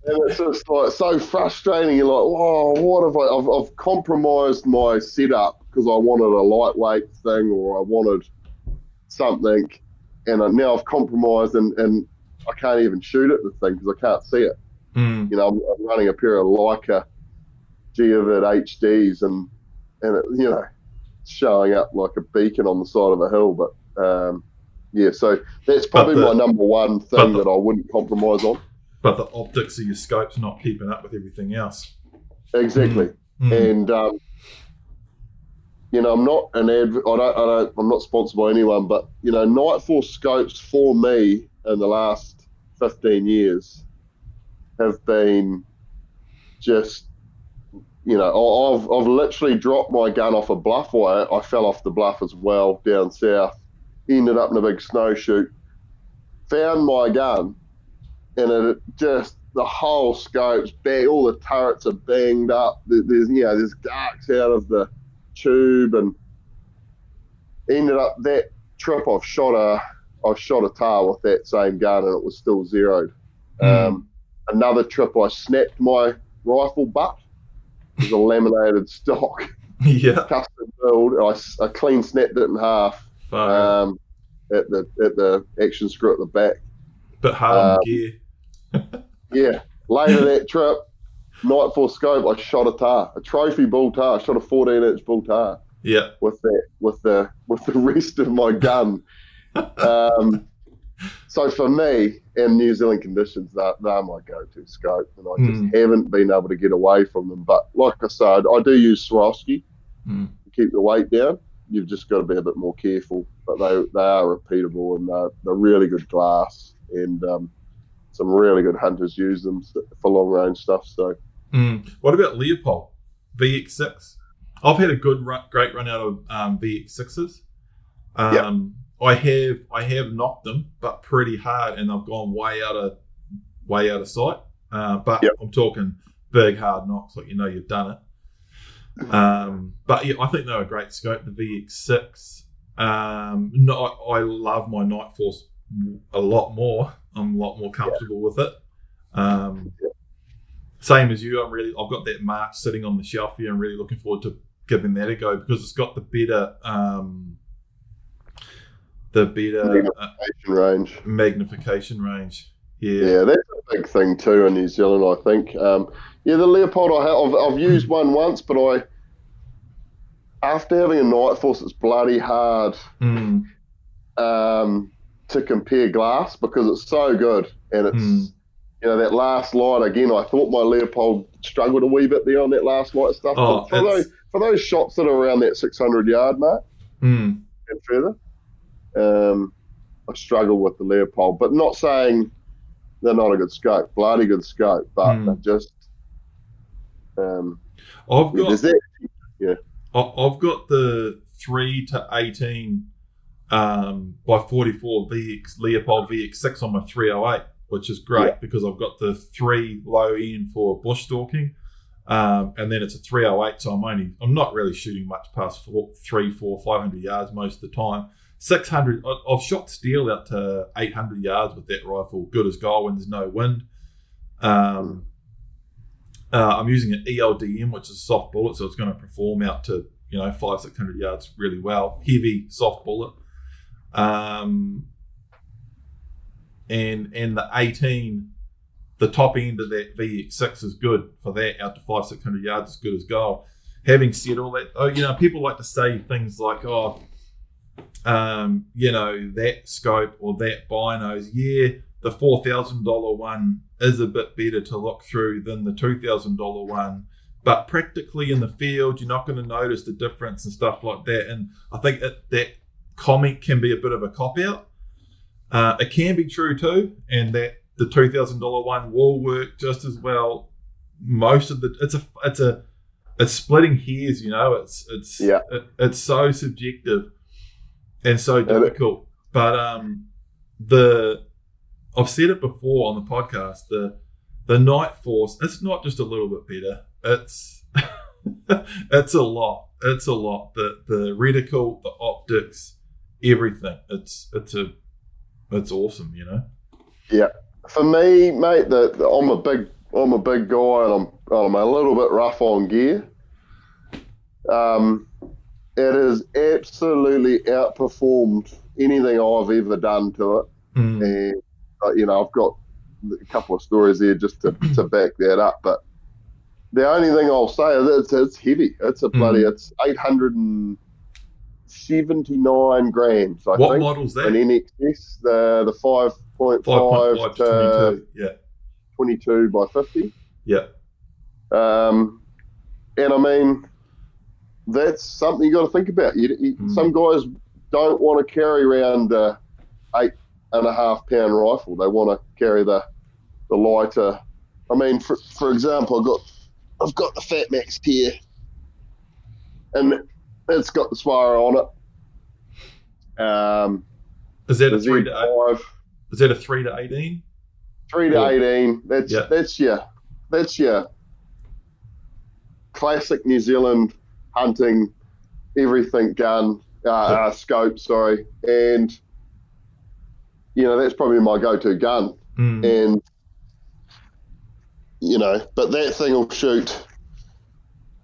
Speaker 2: And it's just like so frustrating. You're like, oh, what have I? I've, I've compromised my setup because I wanted a lightweight thing or I wanted something, and now I've compromised and, and I can't even shoot at the thing because I can't see it.
Speaker 1: Mm.
Speaker 2: You know, I'm, I'm, running a pair of Leica Geovid HDs and and it, you know, showing up like a beacon on the side of a hill. But um, yeah, so that's probably the, my number one thing the, that I wouldn't compromise on.
Speaker 1: But the optics of your scope's not keeping up with everything else.
Speaker 2: Exactly, mm. and um, you know, I'm not an adv- I don't, I don't, I'm not sponsored by anyone, but you know, Nightforce scopes for me in the last 15 years have been just, you know, I've, I've literally dropped my gun off a bluff. Well, I, fell off the bluff as well down south, ended up in a big snowshoot, found my gun, and it just the whole scope's bang, all the turrets are banged up. There's you know there's darks out of the tube and ended up that trip I've shot a I've shot a tahr with that same gun and it was still zeroed. Mm. Um, another trip I snapped my rifle butt. It was a laminated stock. [LAUGHS]
Speaker 1: Yeah.
Speaker 2: Custom build. I, I clean snapped it in half. Um, at the at the action screw at the back.
Speaker 1: But hard um, gear. [LAUGHS]
Speaker 2: yeah. Later that trip, Nightforce scope, I shot a tahr, a trophy bull tahr. I shot a 14 inch bull tahr.
Speaker 1: Yeah.
Speaker 2: With that, with the with the [LAUGHS] rest of my gun. um, so for me, in New Zealand conditions, they're, they're my go-to scope, and I just mm. haven't been able to get away from them. But like I said, I do use Swarovski
Speaker 1: mm.
Speaker 2: to keep the weight down. You've just got to be a bit more careful, but they they are repeatable and they're, they're really good glass, and um, some really good hunters use them for long range stuff. So
Speaker 1: Mm. What about Leupold VX6? I've had a good, great run out of um, VX6s. Um, yep. I have I have knocked them, but pretty hard, and I've gone way out of way out of sight. Uh, but yep. I'm talking big hard knocks, like you know you've done it. Um, but yeah, I think they're a great scope. The VX6. Um, no, I, I love my Nightforce a lot more. I'm a lot more comfortable with it. Um, same as you, I'm really I've got that March sitting on the shelf here. I'm really looking forward to giving that a go because it's got the better um, the better
Speaker 2: magnification uh, range.
Speaker 1: Magnification range. Yeah.
Speaker 2: Yeah, that's a big thing too in New Zealand. I think. Um, yeah, the Leupold. I have, I've, I've used one once, but I after having a Nightforce, it's bloody hard
Speaker 1: mm.
Speaker 2: um, to compare glass because it's so good and it's. Mm you know, that last light again, I thought my Leupold struggled a wee bit there on that last light stuff.
Speaker 1: Oh,
Speaker 2: for those for those shots that are around that 600 yard mark
Speaker 1: mm.
Speaker 2: and further, um, I struggle with the Leupold, But not saying they're not a good scope, bloody good scope, but mm. they're just. Um,
Speaker 1: I've got
Speaker 2: that, yeah.
Speaker 1: I've got the three to 18 um, by 44 VX Leupold VX6 on my 308 which is great yeah. because I've got the three low end for bush stalking. Um, and then it's a 308, so I'm only I'm not really shooting much past four, three, four, five hundred yards most of the time. 600, I've shot steel out to 800 yards with that rifle, good as gold when there's no wind. Um, uh, I'm using an ELDM, which is a soft bullet, so it's going to perform out to you know five, six hundred yards really well. Heavy, soft bullet. Um, and and the 18 the top end of that VX6 is good for that out to five six hundred yards as good as gold. Having said all that, oh, you know, people like to say things like, "Oh, um, you know, that scope or that binos, yeah, the four thousand dollar one is a bit better to look through than the two thousand dollar one, but practically in the field, you're not going to notice the difference and stuff like that. And I think that that comment can be a bit of a cop out. Uh, it can be true too, and that the two thousand dollar one will work just as well. Most of the it's a it's a it's splitting hairs, you know. It's it's
Speaker 2: Yeah.
Speaker 1: it, it's so subjective and so difficult. But um, the I've said it before on the podcast. The the Nightforce. It's not just a little bit better. It's [LAUGHS] it's a lot. It's a lot. The the reticle, the optics, everything. It's it's a it's awesome. You know. Yeah.
Speaker 2: For me, mate, the, the, I'm a big I'm a big guy and I'm I'm a little bit rough on gear. Um, it has absolutely outperformed anything I've ever done to it.
Speaker 1: Mm.
Speaker 2: and uh, you know I've got a couple of stories there just to, to [CLEARS THROAT] back that up. But the only thing I'll say is it's, it's heavy. It's a bloody
Speaker 1: Mm.
Speaker 2: it's eight hundred and seventy nine grams. I
Speaker 1: what
Speaker 2: think
Speaker 1: model's that?
Speaker 2: an NXS the the five point
Speaker 1: Five
Speaker 2: five
Speaker 1: point five to
Speaker 2: to
Speaker 1: twenty two. Yeah.
Speaker 2: twenty two by fifty.
Speaker 1: Yeah.
Speaker 2: Um, and I mean, that's something you got to think about. You, you,
Speaker 1: Mm.
Speaker 2: Some guys don't want to carry around a eight and a half pound rifle. They want to carry the the lighter. I mean, for, for example, I've got I've got the Fat Max here, and it's got the Spire on it. Um,
Speaker 1: Is that a three to eight?
Speaker 2: Z5,
Speaker 1: Is that a three to eighteen?
Speaker 2: three to
Speaker 1: Yeah.
Speaker 2: eighteen. That's
Speaker 1: Yeah.
Speaker 2: that's your that's your classic New Zealand hunting, everything gun, uh, uh, scope. Sorry, and you know that's probably my go-to gun.
Speaker 1: Mm.
Speaker 2: And you know, but that thing will shoot.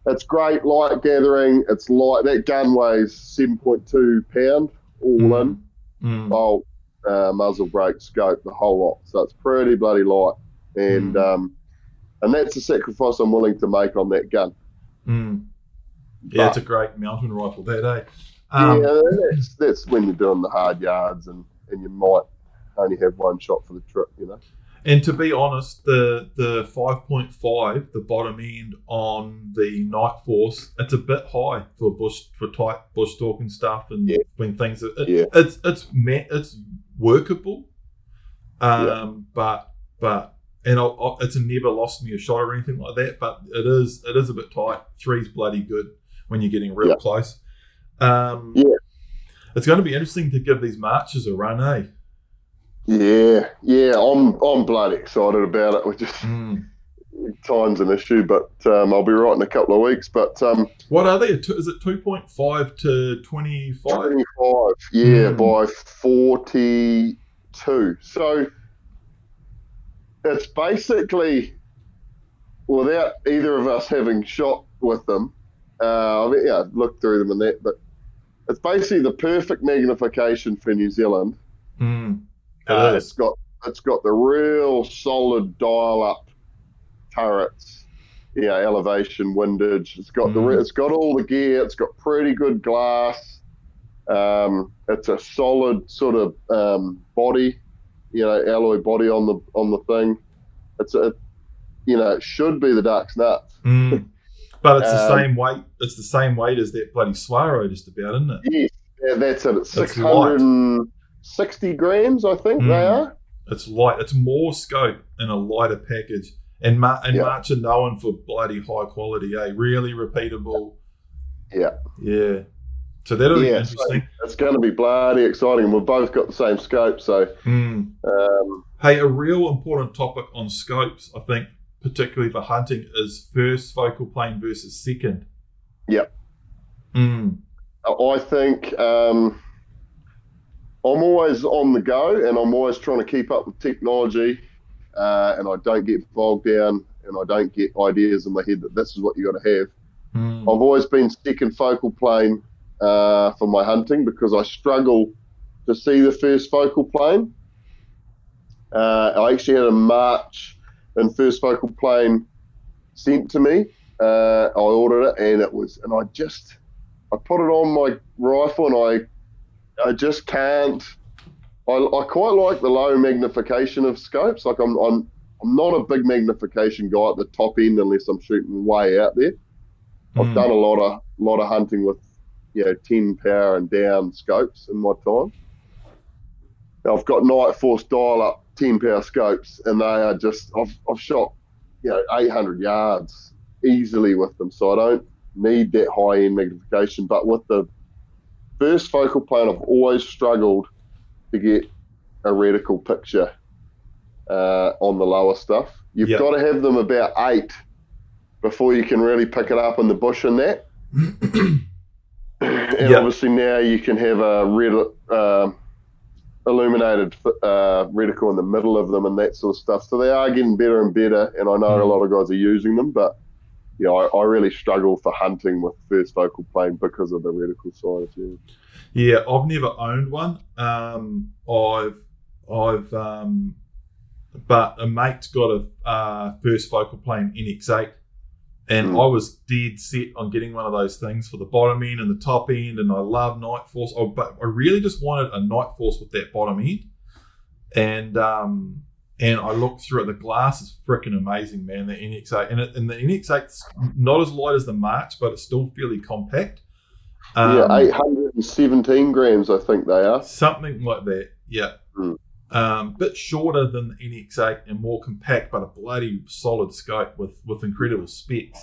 Speaker 2: It's great light gathering. It's light. That gun weighs seven point two pound all
Speaker 1: Mm.
Speaker 2: in
Speaker 1: Mm.
Speaker 2: bolt, uh, muzzle brake, scope, the whole lot. So it's pretty bloody light, and
Speaker 1: Mm.
Speaker 2: um, and that's a sacrifice I'm willing to make on that gun.
Speaker 1: Mm. Yeah, it's a great mountain rifle. That eh? Um,
Speaker 2: yeah, that's that's when you're doing the hard yards, and and you might only have one shot for the trip, you know.
Speaker 1: And to be honest, the the five point five, the bottom end on the Nightforce, it's a bit high for bush for tight bush stalking stuff, and
Speaker 2: Yeah.
Speaker 1: when things are, it,
Speaker 2: Yeah.
Speaker 1: it's it's it's workable, um,
Speaker 2: Yeah.
Speaker 1: but but and I, I, it's never lost me a shot or anything like that. But it is it is a bit tight. Three's bloody good when you're getting real
Speaker 2: Yeah.
Speaker 1: close. Um,
Speaker 2: Yeah.
Speaker 1: it's going to be interesting to give these marches a run, eh?
Speaker 2: Yeah, yeah, I'm I'm bloody excited about it. We just
Speaker 1: Mm.
Speaker 2: time's an issue, but um, I'll be right in a couple of weeks. But um,
Speaker 1: What are they? Is it two point five to twenty five?
Speaker 2: 25, yeah,
Speaker 1: Mm.
Speaker 2: by 42. So it's basically, without either of us having shot with them, uh, I mean, yeah, I've looked through them and that, but it's basically the perfect magnification for New Zealand.
Speaker 1: Mm, it
Speaker 2: uh, it's got it's got the real solid dial up turrets, yeah, elevation, windage. It's got the
Speaker 1: Mm.
Speaker 2: re- it's got all the gear. It's got pretty good glass. Um, it's a solid sort of um, body, you know, alloy body on the on the thing. It's a, you know, it should be the Duck's nuts.
Speaker 1: Mm. [LAUGHS] But it's the
Speaker 2: Um,
Speaker 1: same weight. It's the same weight as that bloody Swaro, just about, isn't it?
Speaker 2: Yes, yeah, that's it. It's six hundred and sixty grams, I think they
Speaker 1: Mm.
Speaker 2: are.
Speaker 1: It's light. It's more scope in a lighter package. And Mar- and
Speaker 2: Yeah.
Speaker 1: March are known for bloody high quality, eh? Really repeatable.
Speaker 2: Yeah.
Speaker 1: Yeah. So that'll be
Speaker 2: Yeah, so-
Speaker 1: interesting.
Speaker 2: It's going to be bloody exciting, and we've both got the same scope, so.
Speaker 1: Mm.
Speaker 2: Um,
Speaker 1: Hey, a real important topic on scopes, I think, particularly for hunting, is first focal plane versus second.
Speaker 2: Yep.
Speaker 1: Mm.
Speaker 2: I think um, I'm always on the go and I'm always trying to keep up with technology uh, and I don't get bogged down and I don't get ideas in my head that this is what you got to have.
Speaker 1: Mm.
Speaker 2: I've always been second focal plane uh, for my hunting because I struggle to see the first focal plane. Uh, I actually had a march and first focal plane sent to me. Uh, I ordered it and it was, and I just, I put it on my rifle and I, I just can't. I, I quite like the low magnification of scopes. Like I'm, I'm, I'm not a big magnification guy at the top end unless I'm shooting way out there. I've
Speaker 1: Mm.
Speaker 2: done a lot of lot of hunting with you know 10 power and down scopes in my time. I've got Nightforce dial up 10 power scopes, and they are just I've I've shot you know 800 yards easily with them, so I don't need that high end magnification. But with the first focal plane, I've always struggled to get a reticle picture uh, on the lower stuff. You've
Speaker 1: Yeah.
Speaker 2: got to have them about eight before you can really pick it up in the bush and that. [CLEARS THROAT] and
Speaker 1: Yeah.
Speaker 2: obviously now you can have a red um illuminated uh, reticle in the middle of them and that sort of stuff. So they are getting better and better, and I know a
Speaker 1: Mm.
Speaker 2: lot of guys are using them, but yeah, I, I really struggle for hunting with first focal plane because of the reticle size. Yeah.
Speaker 1: Yeah, I've never owned one. Um, I've, I've, um, but a mate's got a uh, first focal plane NX8, and
Speaker 2: Mm.
Speaker 1: I was dead set on getting one of those things for the bottom end and the top end. And I love Nightforce, oh, but I really just wanted a Nightforce with that bottom end. And um, and I looked through it. The glass is freaking amazing, man. The NX8 and, it, and the NX8's not as light as the March, but it's still fairly compact.
Speaker 2: yeah,
Speaker 1: Um,
Speaker 2: 817 grams, I think they are.
Speaker 1: Something like that, yeah.
Speaker 2: Mm.
Speaker 1: Um, bit shorter than the NX8 and more compact, but a bloody solid scope with with incredible specs.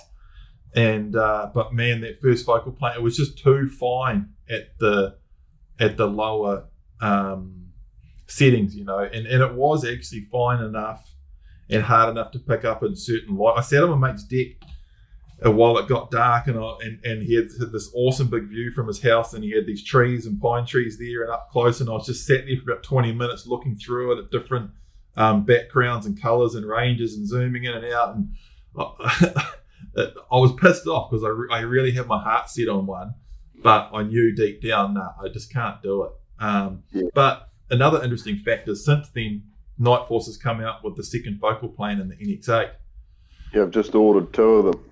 Speaker 1: And uh, but man, that first focal plane, it was just too fine at the at the lower um, settings, you know. And and it was actually fine enough and hard enough to pick up in certain light. I sat on my mate's deck while it got dark, and, I, and and he had this awesome big view from his house, and he had these trees and pine trees there and up close, and I was just sat there for about twenty minutes looking through it at different um, backgrounds and colors and ranges and zooming in and out, and I, [LAUGHS] I was pissed off because I, re- I really had my heart set on one, but I knew deep down, nah, I just can't do it. Um, But another interesting factor since then, Nightforce has come out with the second focal plane in the NX8.
Speaker 2: Yeah, I've just ordered two of them.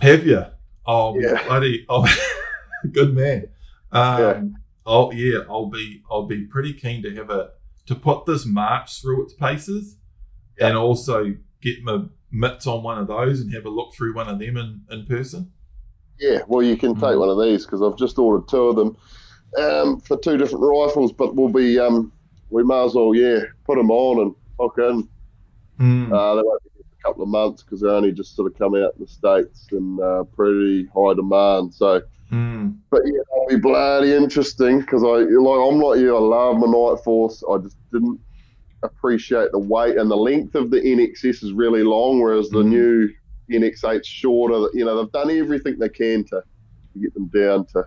Speaker 1: Have you? Oh,
Speaker 2: Yeah.
Speaker 1: bloody! Oh, [LAUGHS] good man. Um,
Speaker 2: Yeah.
Speaker 1: Oh, yeah. I'll be. I'll be pretty keen to have a to put this march through its paces,
Speaker 2: Yeah.
Speaker 1: and also get my mitts on one of those and have a look through one of them in, in person.
Speaker 2: Yeah, well, you can take
Speaker 1: Mm.
Speaker 2: one of these because I've just ordered two of them um, for two different rifles, but we'll be um, we may as well yeah put them on and hook in.
Speaker 1: Mm.
Speaker 2: Uh, they won't be here for a couple of months because they're only just sort of come out in the states and uh, pretty high demand. So,
Speaker 1: Mm.
Speaker 2: but yeah, it'll be bloody interesting because I like I'm like you. I love my Nightforce. I just didn't appreciate the weight and the length of the NXS is really long, whereas the
Speaker 1: Mm.
Speaker 2: new NX8's shorter. You know, they've done everything they can to, to get them down to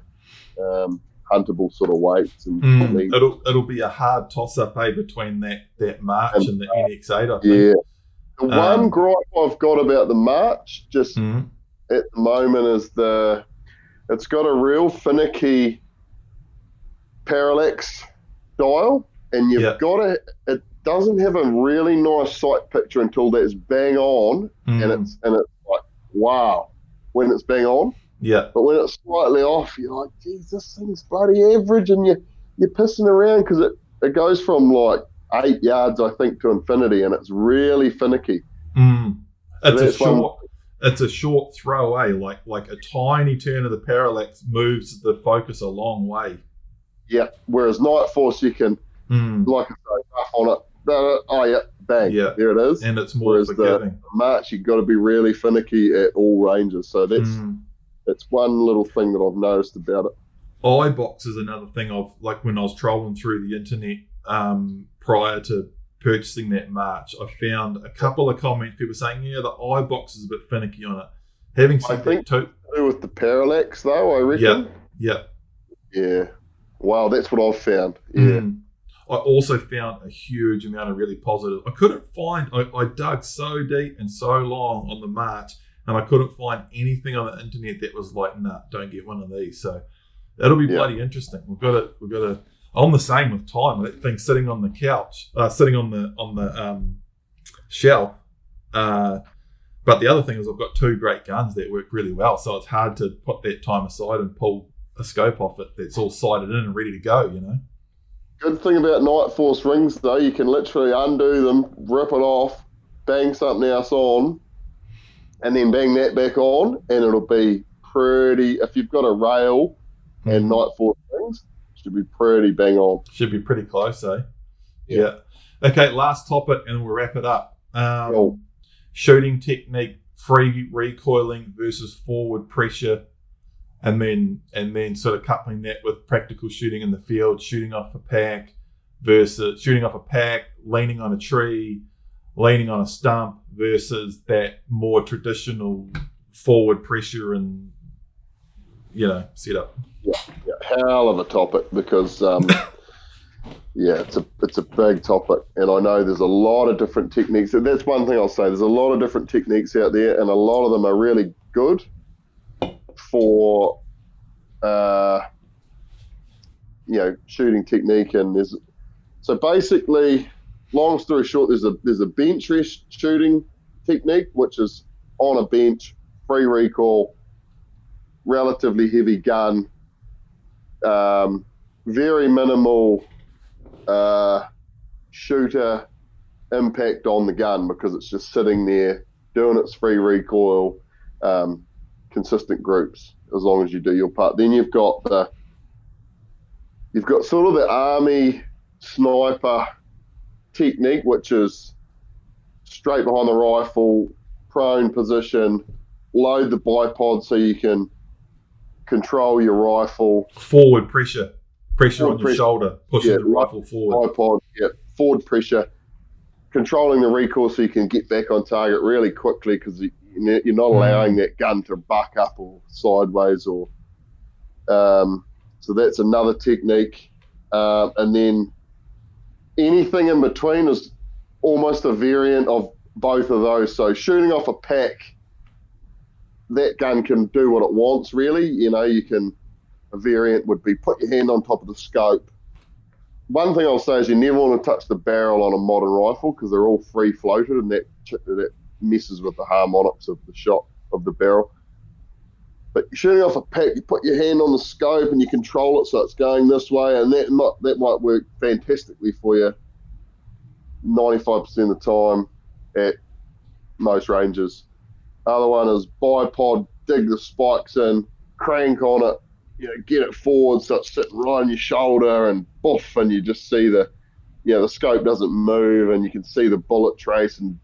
Speaker 2: um, huntable sort of weights and
Speaker 1: Mm. It'll it'll be a hard toss up eh, between that that March
Speaker 2: And-
Speaker 1: and the NX8. I think.
Speaker 2: Yeah. The
Speaker 1: Um,
Speaker 2: one gripe I've got about the March, just
Speaker 1: Mm.
Speaker 2: at the moment, is the it's got a real finicky parallax dial, and you've
Speaker 1: Yeah.
Speaker 2: got to. It doesn't have a really nice sight picture until that's bang on,
Speaker 1: Mm.
Speaker 2: and it's and it's like wow when it's bang on.
Speaker 1: yeah.
Speaker 2: But when it's slightly off, you're like, geez, this thing's bloody average, and you you're pissing around because it, it goes from like eight yards, I think, to infinity, and it's really finicky.
Speaker 1: Mm. It's a
Speaker 2: that's one-
Speaker 1: short. It's a short throwaway, like like a tiny turn of the parallax moves the focus a long way.
Speaker 2: Yeah. Whereas Nightforce, you can,
Speaker 1: Mm.
Speaker 2: like I say, on it. Oh yeah, bang.
Speaker 1: Yeah.
Speaker 2: There it is.
Speaker 1: And it's more
Speaker 2: Whereas the-
Speaker 1: forgiving.
Speaker 2: March, you've got to be really finicky at all ranges. So that's
Speaker 1: Mm.
Speaker 2: that's one little thing that I've noticed about it.
Speaker 1: eyebox is another thing of like when I was trolling through the internet um, prior to purchasing that March, I found a couple of comments people saying, "Yeah, the eyebox is a bit finicky on it." Having
Speaker 2: I
Speaker 1: said
Speaker 2: think-
Speaker 1: that too,
Speaker 2: To do with the parallax, though, I reckon.
Speaker 1: yeah,
Speaker 2: Yeah. Wow, that's what I've found. Yeah.
Speaker 1: Mm. I also found a huge amount of really positive. I couldn't find. I, I dug so deep and so long on the March, and I couldn't find anything on the internet that was like, "Nah, don't get one of these." So that'll be
Speaker 2: Yeah.
Speaker 1: bloody interesting. We've got to. We've got to. I'm the same with time. That thing sitting on the couch, uh, sitting on the on the um, shelf. Uh, but the other thing is, I've got two great guns that work really well, so it's hard to put that time aside and pull a scope off it that's all sighted in and ready to go. You know.
Speaker 2: Good thing about Nightforce rings, though, you can literally undo them, rip it off, bang something else on, and then bang that back on, and it'll be pretty. If you've got a rail and Nightforce things, should be pretty bang on.
Speaker 1: Should be pretty close, eh? Yeah. Okay, last topic, and we'll wrap it up. Um,
Speaker 2: Cool.
Speaker 1: Shooting technique, free recoiling versus forward pressure, and then and then sort of coupling that with practical shooting in the field, shooting off a pack versus shooting off a pack, leaning on a tree, leaning on a stump versus that more traditional forward pressure and you know setup.
Speaker 2: Yeah, hell of a topic because um, [LAUGHS] yeah, it's a it's a big topic, and I know there's a lot of different techniques. And that's one thing I'll say. There's a lot of different techniques out there, and a lot of them are really good for uh, you know shooting technique. And there's so basically, long story short, there's a there's a bench rest shooting technique, which is on a bench, free recoil, relatively heavy gun um, very minimal uh, shooter impact on the gun because it's just sitting there doing its free recoil, um, consistent groups as long as you do your part. Then you've got the you've got sort of the army sniper technique, which is straight behind the rifle, prone position, load the bipod so you can control your rifle
Speaker 1: Forward pressure, pressure
Speaker 2: Forward
Speaker 1: on your
Speaker 2: pressure.
Speaker 1: shoulder, pushing
Speaker 2: Yeah,
Speaker 1: the rifle forward.
Speaker 2: tripod, yeah, forward pressure, controlling the recoil so you can get back on target really quickly because you, you're not
Speaker 1: Mm.
Speaker 2: allowing that gun to buck up or sideways or. Um, so that's another technique, um, and then anything in between is almost a variant of both of those. So shooting off a pack, that gun can do what it wants. Really, you know, you can. A variant would be put your hand on top of the scope one thing I'll say is you never want to touch the barrel on a modern rifle because they're all free floated and that that messes with the harmonics of the shot of the barrel. But shooting off a pack, you put your hand on the scope and you control it so it's going this way, and that might that might work fantastically for you. Ninety-five percent of the time at most ranges. Other one is bipod, dig the spikes in, crank on it, you know, get it forward so it's sitting right on your shoulder and boof, and you just see the, you know, the scope doesn't move and you can see the bullet trace and,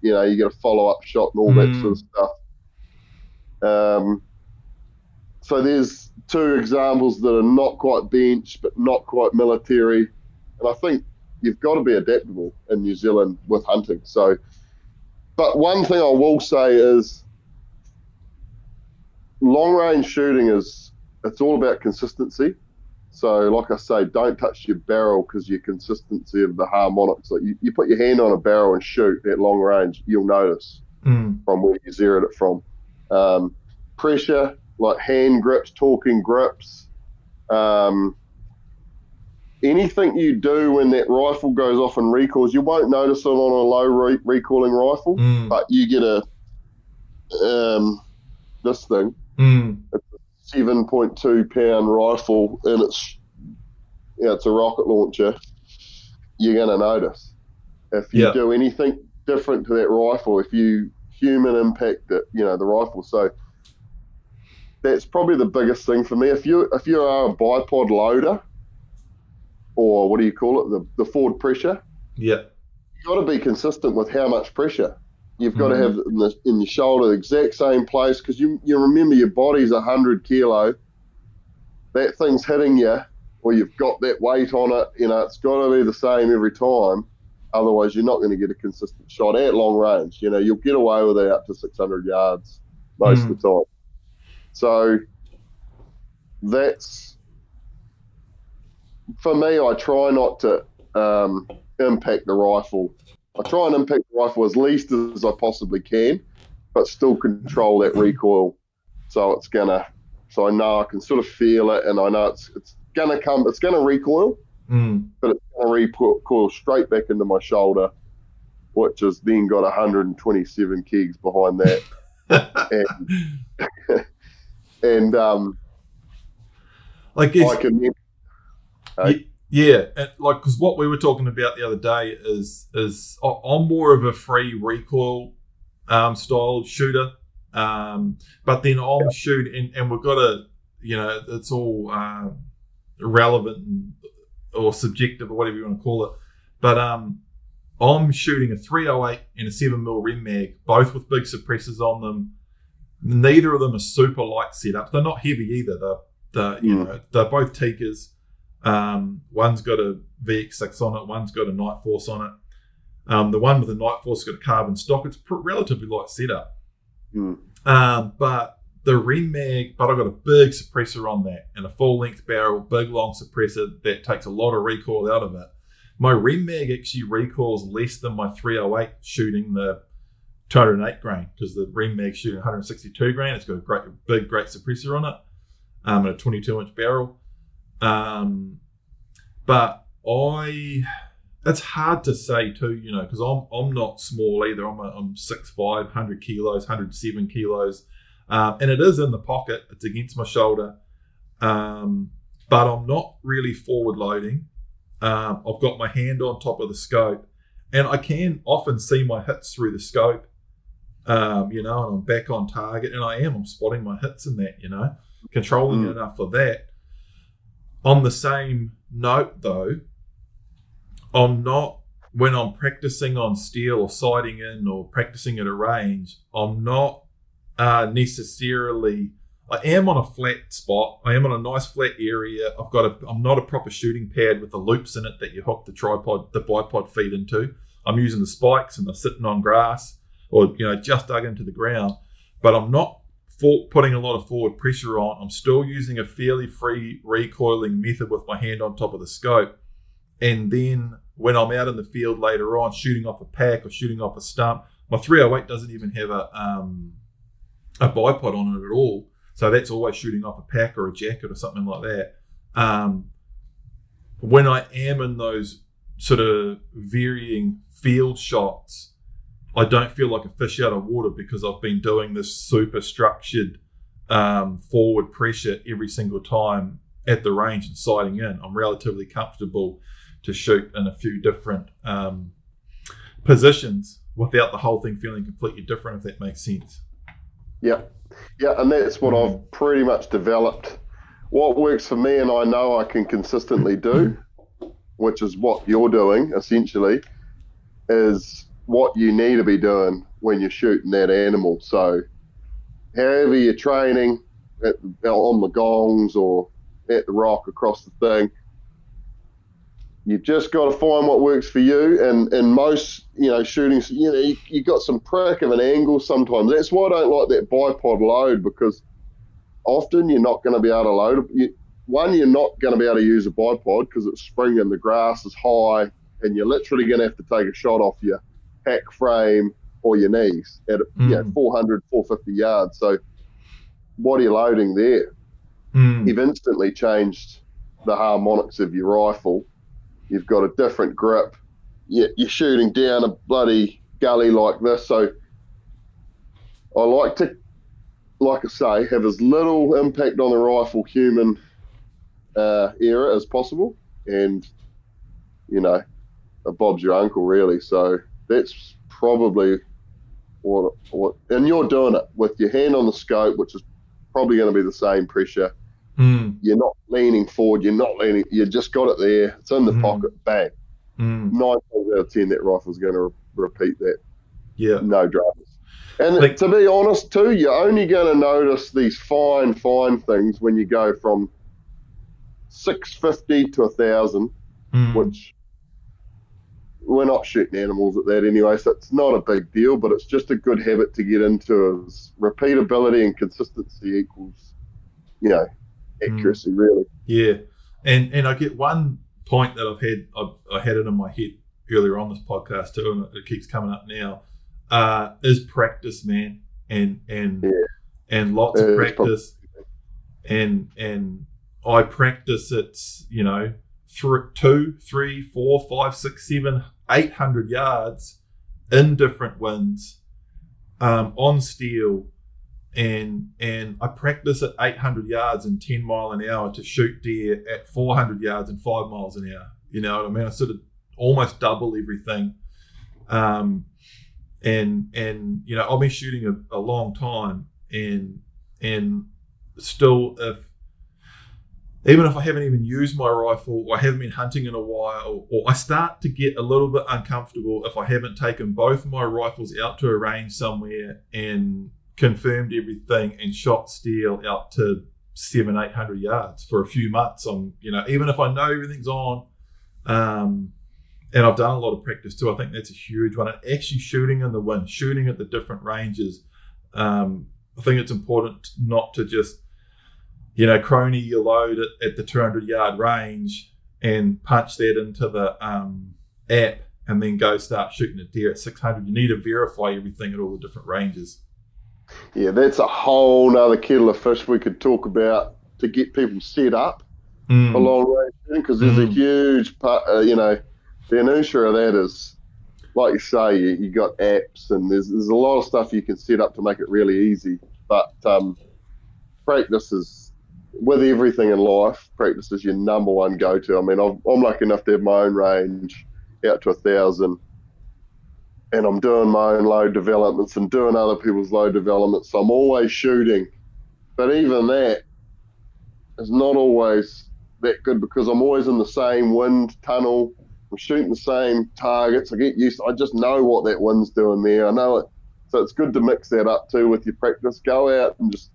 Speaker 2: you know, you get a follow up shot and all that
Speaker 1: Mm.
Speaker 2: sort of stuff. Um, so there's two examples that are not quite bench but not quite military, and I think you've got to be adaptable in New Zealand with hunting. So, but one thing I will say is long range shooting is it's all about consistency. So, like I say, don't touch your barrel because your consistency of the harmonics. Like you, you put your hand on a barrel and shoot at long range, you'll notice
Speaker 1: Mm.
Speaker 2: from where you zeroed it from. Um, pressure, like hand grips, talking grips, um, anything you do when that rifle goes off and recoils, you won't notice it on a low re- recoiling rifle,
Speaker 1: Mm.
Speaker 2: but you get a um, this thing,
Speaker 1: Mm.
Speaker 2: seven point two pound rifle, and it's yeah, it's a rocket launcher. You're gonna notice if you
Speaker 1: Yeah.
Speaker 2: do anything different to that rifle. If you human impact it, you know the rifle. So that's probably the biggest thing for me. If you if you are a bipod loader, or what do you call it, the the forward pressure,
Speaker 1: Yeah.
Speaker 2: you've got to be consistent with how much pressure. You've got
Speaker 1: Mhm.
Speaker 2: to have in, the, in your shoulder the exact same place because you, you remember your body's 100 kilo. That thing's hitting you, or you've got that weight on it. You know, it's got to be the same every time. Otherwise, you're not going to get a consistent shot at long range. You know, you'll get away with it up to 600 yards most of the time. So that's for me. I try not to um, impact the rifle. I try and impact the rifle as least as I possibly can, but still control that recoil. So it's gonna. So I know I can sort of feel it, and I know it's it's gonna come. It's gonna recoil,
Speaker 1: Mm.
Speaker 2: but it's gonna recoil straight back into my shoulder, which has then got 127 kegs behind that, [LAUGHS] and [LAUGHS] and um,
Speaker 1: like guess
Speaker 2: I can. then-
Speaker 1: you, Yeah, and like because what we were talking about the other day is is I'm more of a free recoil um, style shooter, um, but then I'm shoot and, and we've got to you know it's all uh, relevant and, or subjective or whatever you want to call it, but um, I'm shooting a 308 and a 7 mil Rem Mag, both with big suppressors on them. Neither of them are super light setups. They're not heavy either. They're, they're you
Speaker 2: Mm.
Speaker 1: know they're both Tikkas. Um, one's got a VX6 on it, one's got a Nightforce on it. Um, the one with the Nightforce has got a carbon stock. It's pr- relatively light setup.
Speaker 2: Mm.
Speaker 1: Um, but the Rem Mag, but I've got a big suppressor on that and a full length barrel, big long suppressor that takes a lot of recoil out of it. My Rem Mag actually recoils less than my 308 shooting the 208 grain because the Rem Mag shooting 162 grain. It's got a great, big, great suppressor on it um, and a 22 inch barrel. Um, but I, it's hard to say too, you know, because I'm I'm not small either. I'm a, I'm 6'5", 100 kilos, 107 kilos, um, and it is in the pocket. It's against my shoulder, um, but I'm not really forward loading. Um, I've got my hand on top of the scope, and I can often see my hits through the scope. Um, you know, and I'm back on target, and I am. I'm spotting my hits in that. You know, controlling
Speaker 2: Mm.
Speaker 1: enough for that. On the same note, though, I'm not when I'm practicing on steel or sighting in or practicing at a range. I'm not uh, necessarily. I am on a flat spot. I am on a nice flat area. I've got a. I'm not a proper shooting pad with the loops in it that you hook the tripod, the bipod feed into. I'm using the spikes and they're sitting on grass or you know just dug into the ground. But I'm not for, putting a lot of forward pressure on. I'm still using a fairly free recoiling method with my hand on top of the scope. And then when I'm out in the field later on, shooting off a pack or shooting off a stump, my 308 doesn't even have a um, a bipod on it at all. So that's always shooting off a pack or a jacket or something like that. Um, when I am in those sort of varying field shots, I don't feel like a fish out of water because I've been doing this super structured um, forward pressure every single time at the range and sighting in. I'm relatively comfortable to shoot in a few different um, positions without the whole thing feeling completely different, if that makes sense.
Speaker 2: Yeah, yeah, and that's what
Speaker 1: Mm-hmm.
Speaker 2: I've pretty much developed. What works for me, and I know I can consistently do, which is what you're doing essentially, is what you need to be doing when you're shooting that animal. So, however you're training at, on the gongs or at the rock across the thing, you've just got to find what works for you. And and most you know shooting, you know, you, you got some prick of an angle sometimes. That's why I don't like that bipod load because often you're not going to be able to load it. One, you're not going to be able to use a bipod because it's spring and the grass is high, and you're literally going to have to take a shot off your pack frame or your knees at you know
Speaker 1: Mm.
Speaker 2: 400, 450 yards. So what are you loading there?
Speaker 1: Mm.
Speaker 2: you've instantly changed the harmonics of your rifle. You've got a different grip. You- You're shooting down a bloody gully like this. So I like to, like I say, have as little impact on the rifle human uh, era as possible. And, you know, a Bob's your uncle, really. So that's probably what, what, and you're doing it with your hand on the scope, which is probably going to be the same pressure
Speaker 1: Mm.
Speaker 2: you're not leaning forward, you're not leaning, you just got it there, it's in the
Speaker 1: Mhm.
Speaker 2: pocket, bang.
Speaker 1: Mm.
Speaker 2: Nine times out of ten, that rifle's going to re- repeat that,
Speaker 1: Yeah.
Speaker 2: no dramas. And
Speaker 1: Like-
Speaker 2: to be honest, too, you're only going to notice these fine, fine things when you go from 650 to 1,000,
Speaker 1: Mm.
Speaker 2: which we're not shooting animals at that anyway, so it's not a big deal, but it's just a good habit to get into is repeatability and consistency equals, you know,
Speaker 1: Mm.
Speaker 2: accuracy, really.
Speaker 1: Yeah, and and I get one point that I've had I, I had it in my head earlier on this podcast too, and it keeps coming up now. Uh, is practice, man, and and
Speaker 2: Yeah.
Speaker 1: and lots of
Speaker 2: it's
Speaker 1: practice, and and I practice it, you know, three, two, three, four, five, six, seven, eight hundred yards in different winds, um, on steel, and and I practice at 800 yards and 10 mile an hour to shoot deer at 400 yards and five miles an hour. You know what I mean? I sort of almost double everything. Um, and and you know I've been shooting a, a long time, and and still if even if I haven't even used my rifle or I haven't been hunting in a while, or I start to get a little bit uncomfortable if I haven't taken both my rifles out to a range somewhere and confirmed everything and shot steel out to seven, eight hundred yards for a few months. On you know, even if I know everything's on, um, and I've done a lot of practice too. I think that's a huge one. And actually shooting in the wind, shooting at the different ranges. Um, I think it's important not to just you know, crony your load at, at the 200 yard range and punch that into the um, app and then go start shooting a deer at 600. You need to verify everything at all the different ranges.
Speaker 2: Yeah, that's a whole nother kettle of fish we could talk about to get people set up mm. for long range because there's mm. a huge part, uh, you know, the inertia of that is, like you say, you, you got apps and there's, there's a lot of stuff you can set up to make it really easy. But um, practice is with everything in life, practice is your number one go to. I mean, I'm, I'm lucky enough to have my own range out to a thousand, and I'm doing my own load developments and doing other people's load developments. So I'm always shooting, but even that is not always that good because I'm always in the same wind tunnel. I'm shooting the same targets. I get used. I just know what that wind's doing there. I know it. So it's good to mix that up too with your practice. Go out and just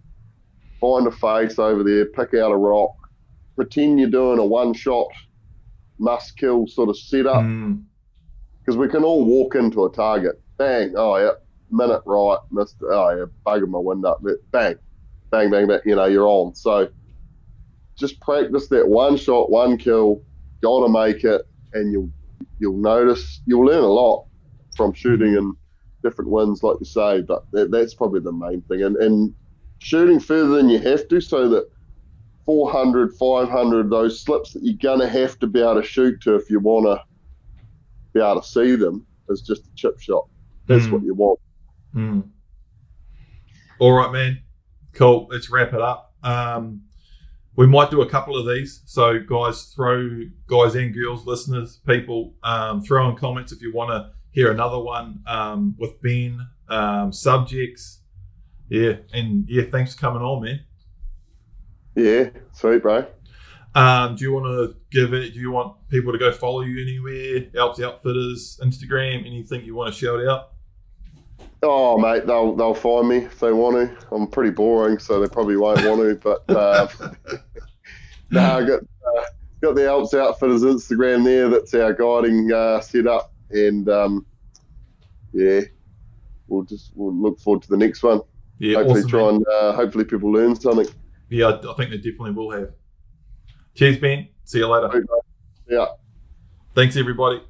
Speaker 2: find a face over there, pick out a rock, pretend you're doing a one shot must kill sort of setup. Because mm. we can all walk into a target, bang, oh yeah, minute right, missed, oh yeah, bugging my wind up, bang, bang, bang, bang, you know, you're on. So just practice that one shot, one kill, gotta make it, and you'll you'll notice, you'll learn a lot from shooting in different winds, like you say, but that, that's probably the main thing. And, and shooting further than you have to so that 400, 500, those slips that you're going to have to be able to shoot to if you want to be able to see them is just a chip shot. That's mm. what you want.
Speaker 1: Mm. All right, man. Cool. Let's wrap it up. Um, we might do a couple of these. So, guys, throw guys and girls, listeners, people, um, throw in comments if you want to hear another one um, with Ben, um, subjects, yeah, and yeah, thanks for coming on, man.
Speaker 2: Yeah, sweet, bro.
Speaker 1: Um, do you want to give it? Do you want people to go follow you anywhere? Alps Outfitters, Instagram, anything you want to shout out?
Speaker 2: Oh, mate, they'll they'll find me if they want to. I'm pretty boring, so they probably won't want to. But [LAUGHS] uh, [LAUGHS] no, I got uh, got the Alps Outfitters Instagram there. That's our guiding uh, setup, and um, yeah, we'll just we'll look forward to the next one yeah, hopefully awesome, try man. and uh, hopefully people learn something.
Speaker 1: Yeah, I think they definitely will have. Cheers, Ben. See you later.
Speaker 2: Yeah.
Speaker 1: Thanks, everybody.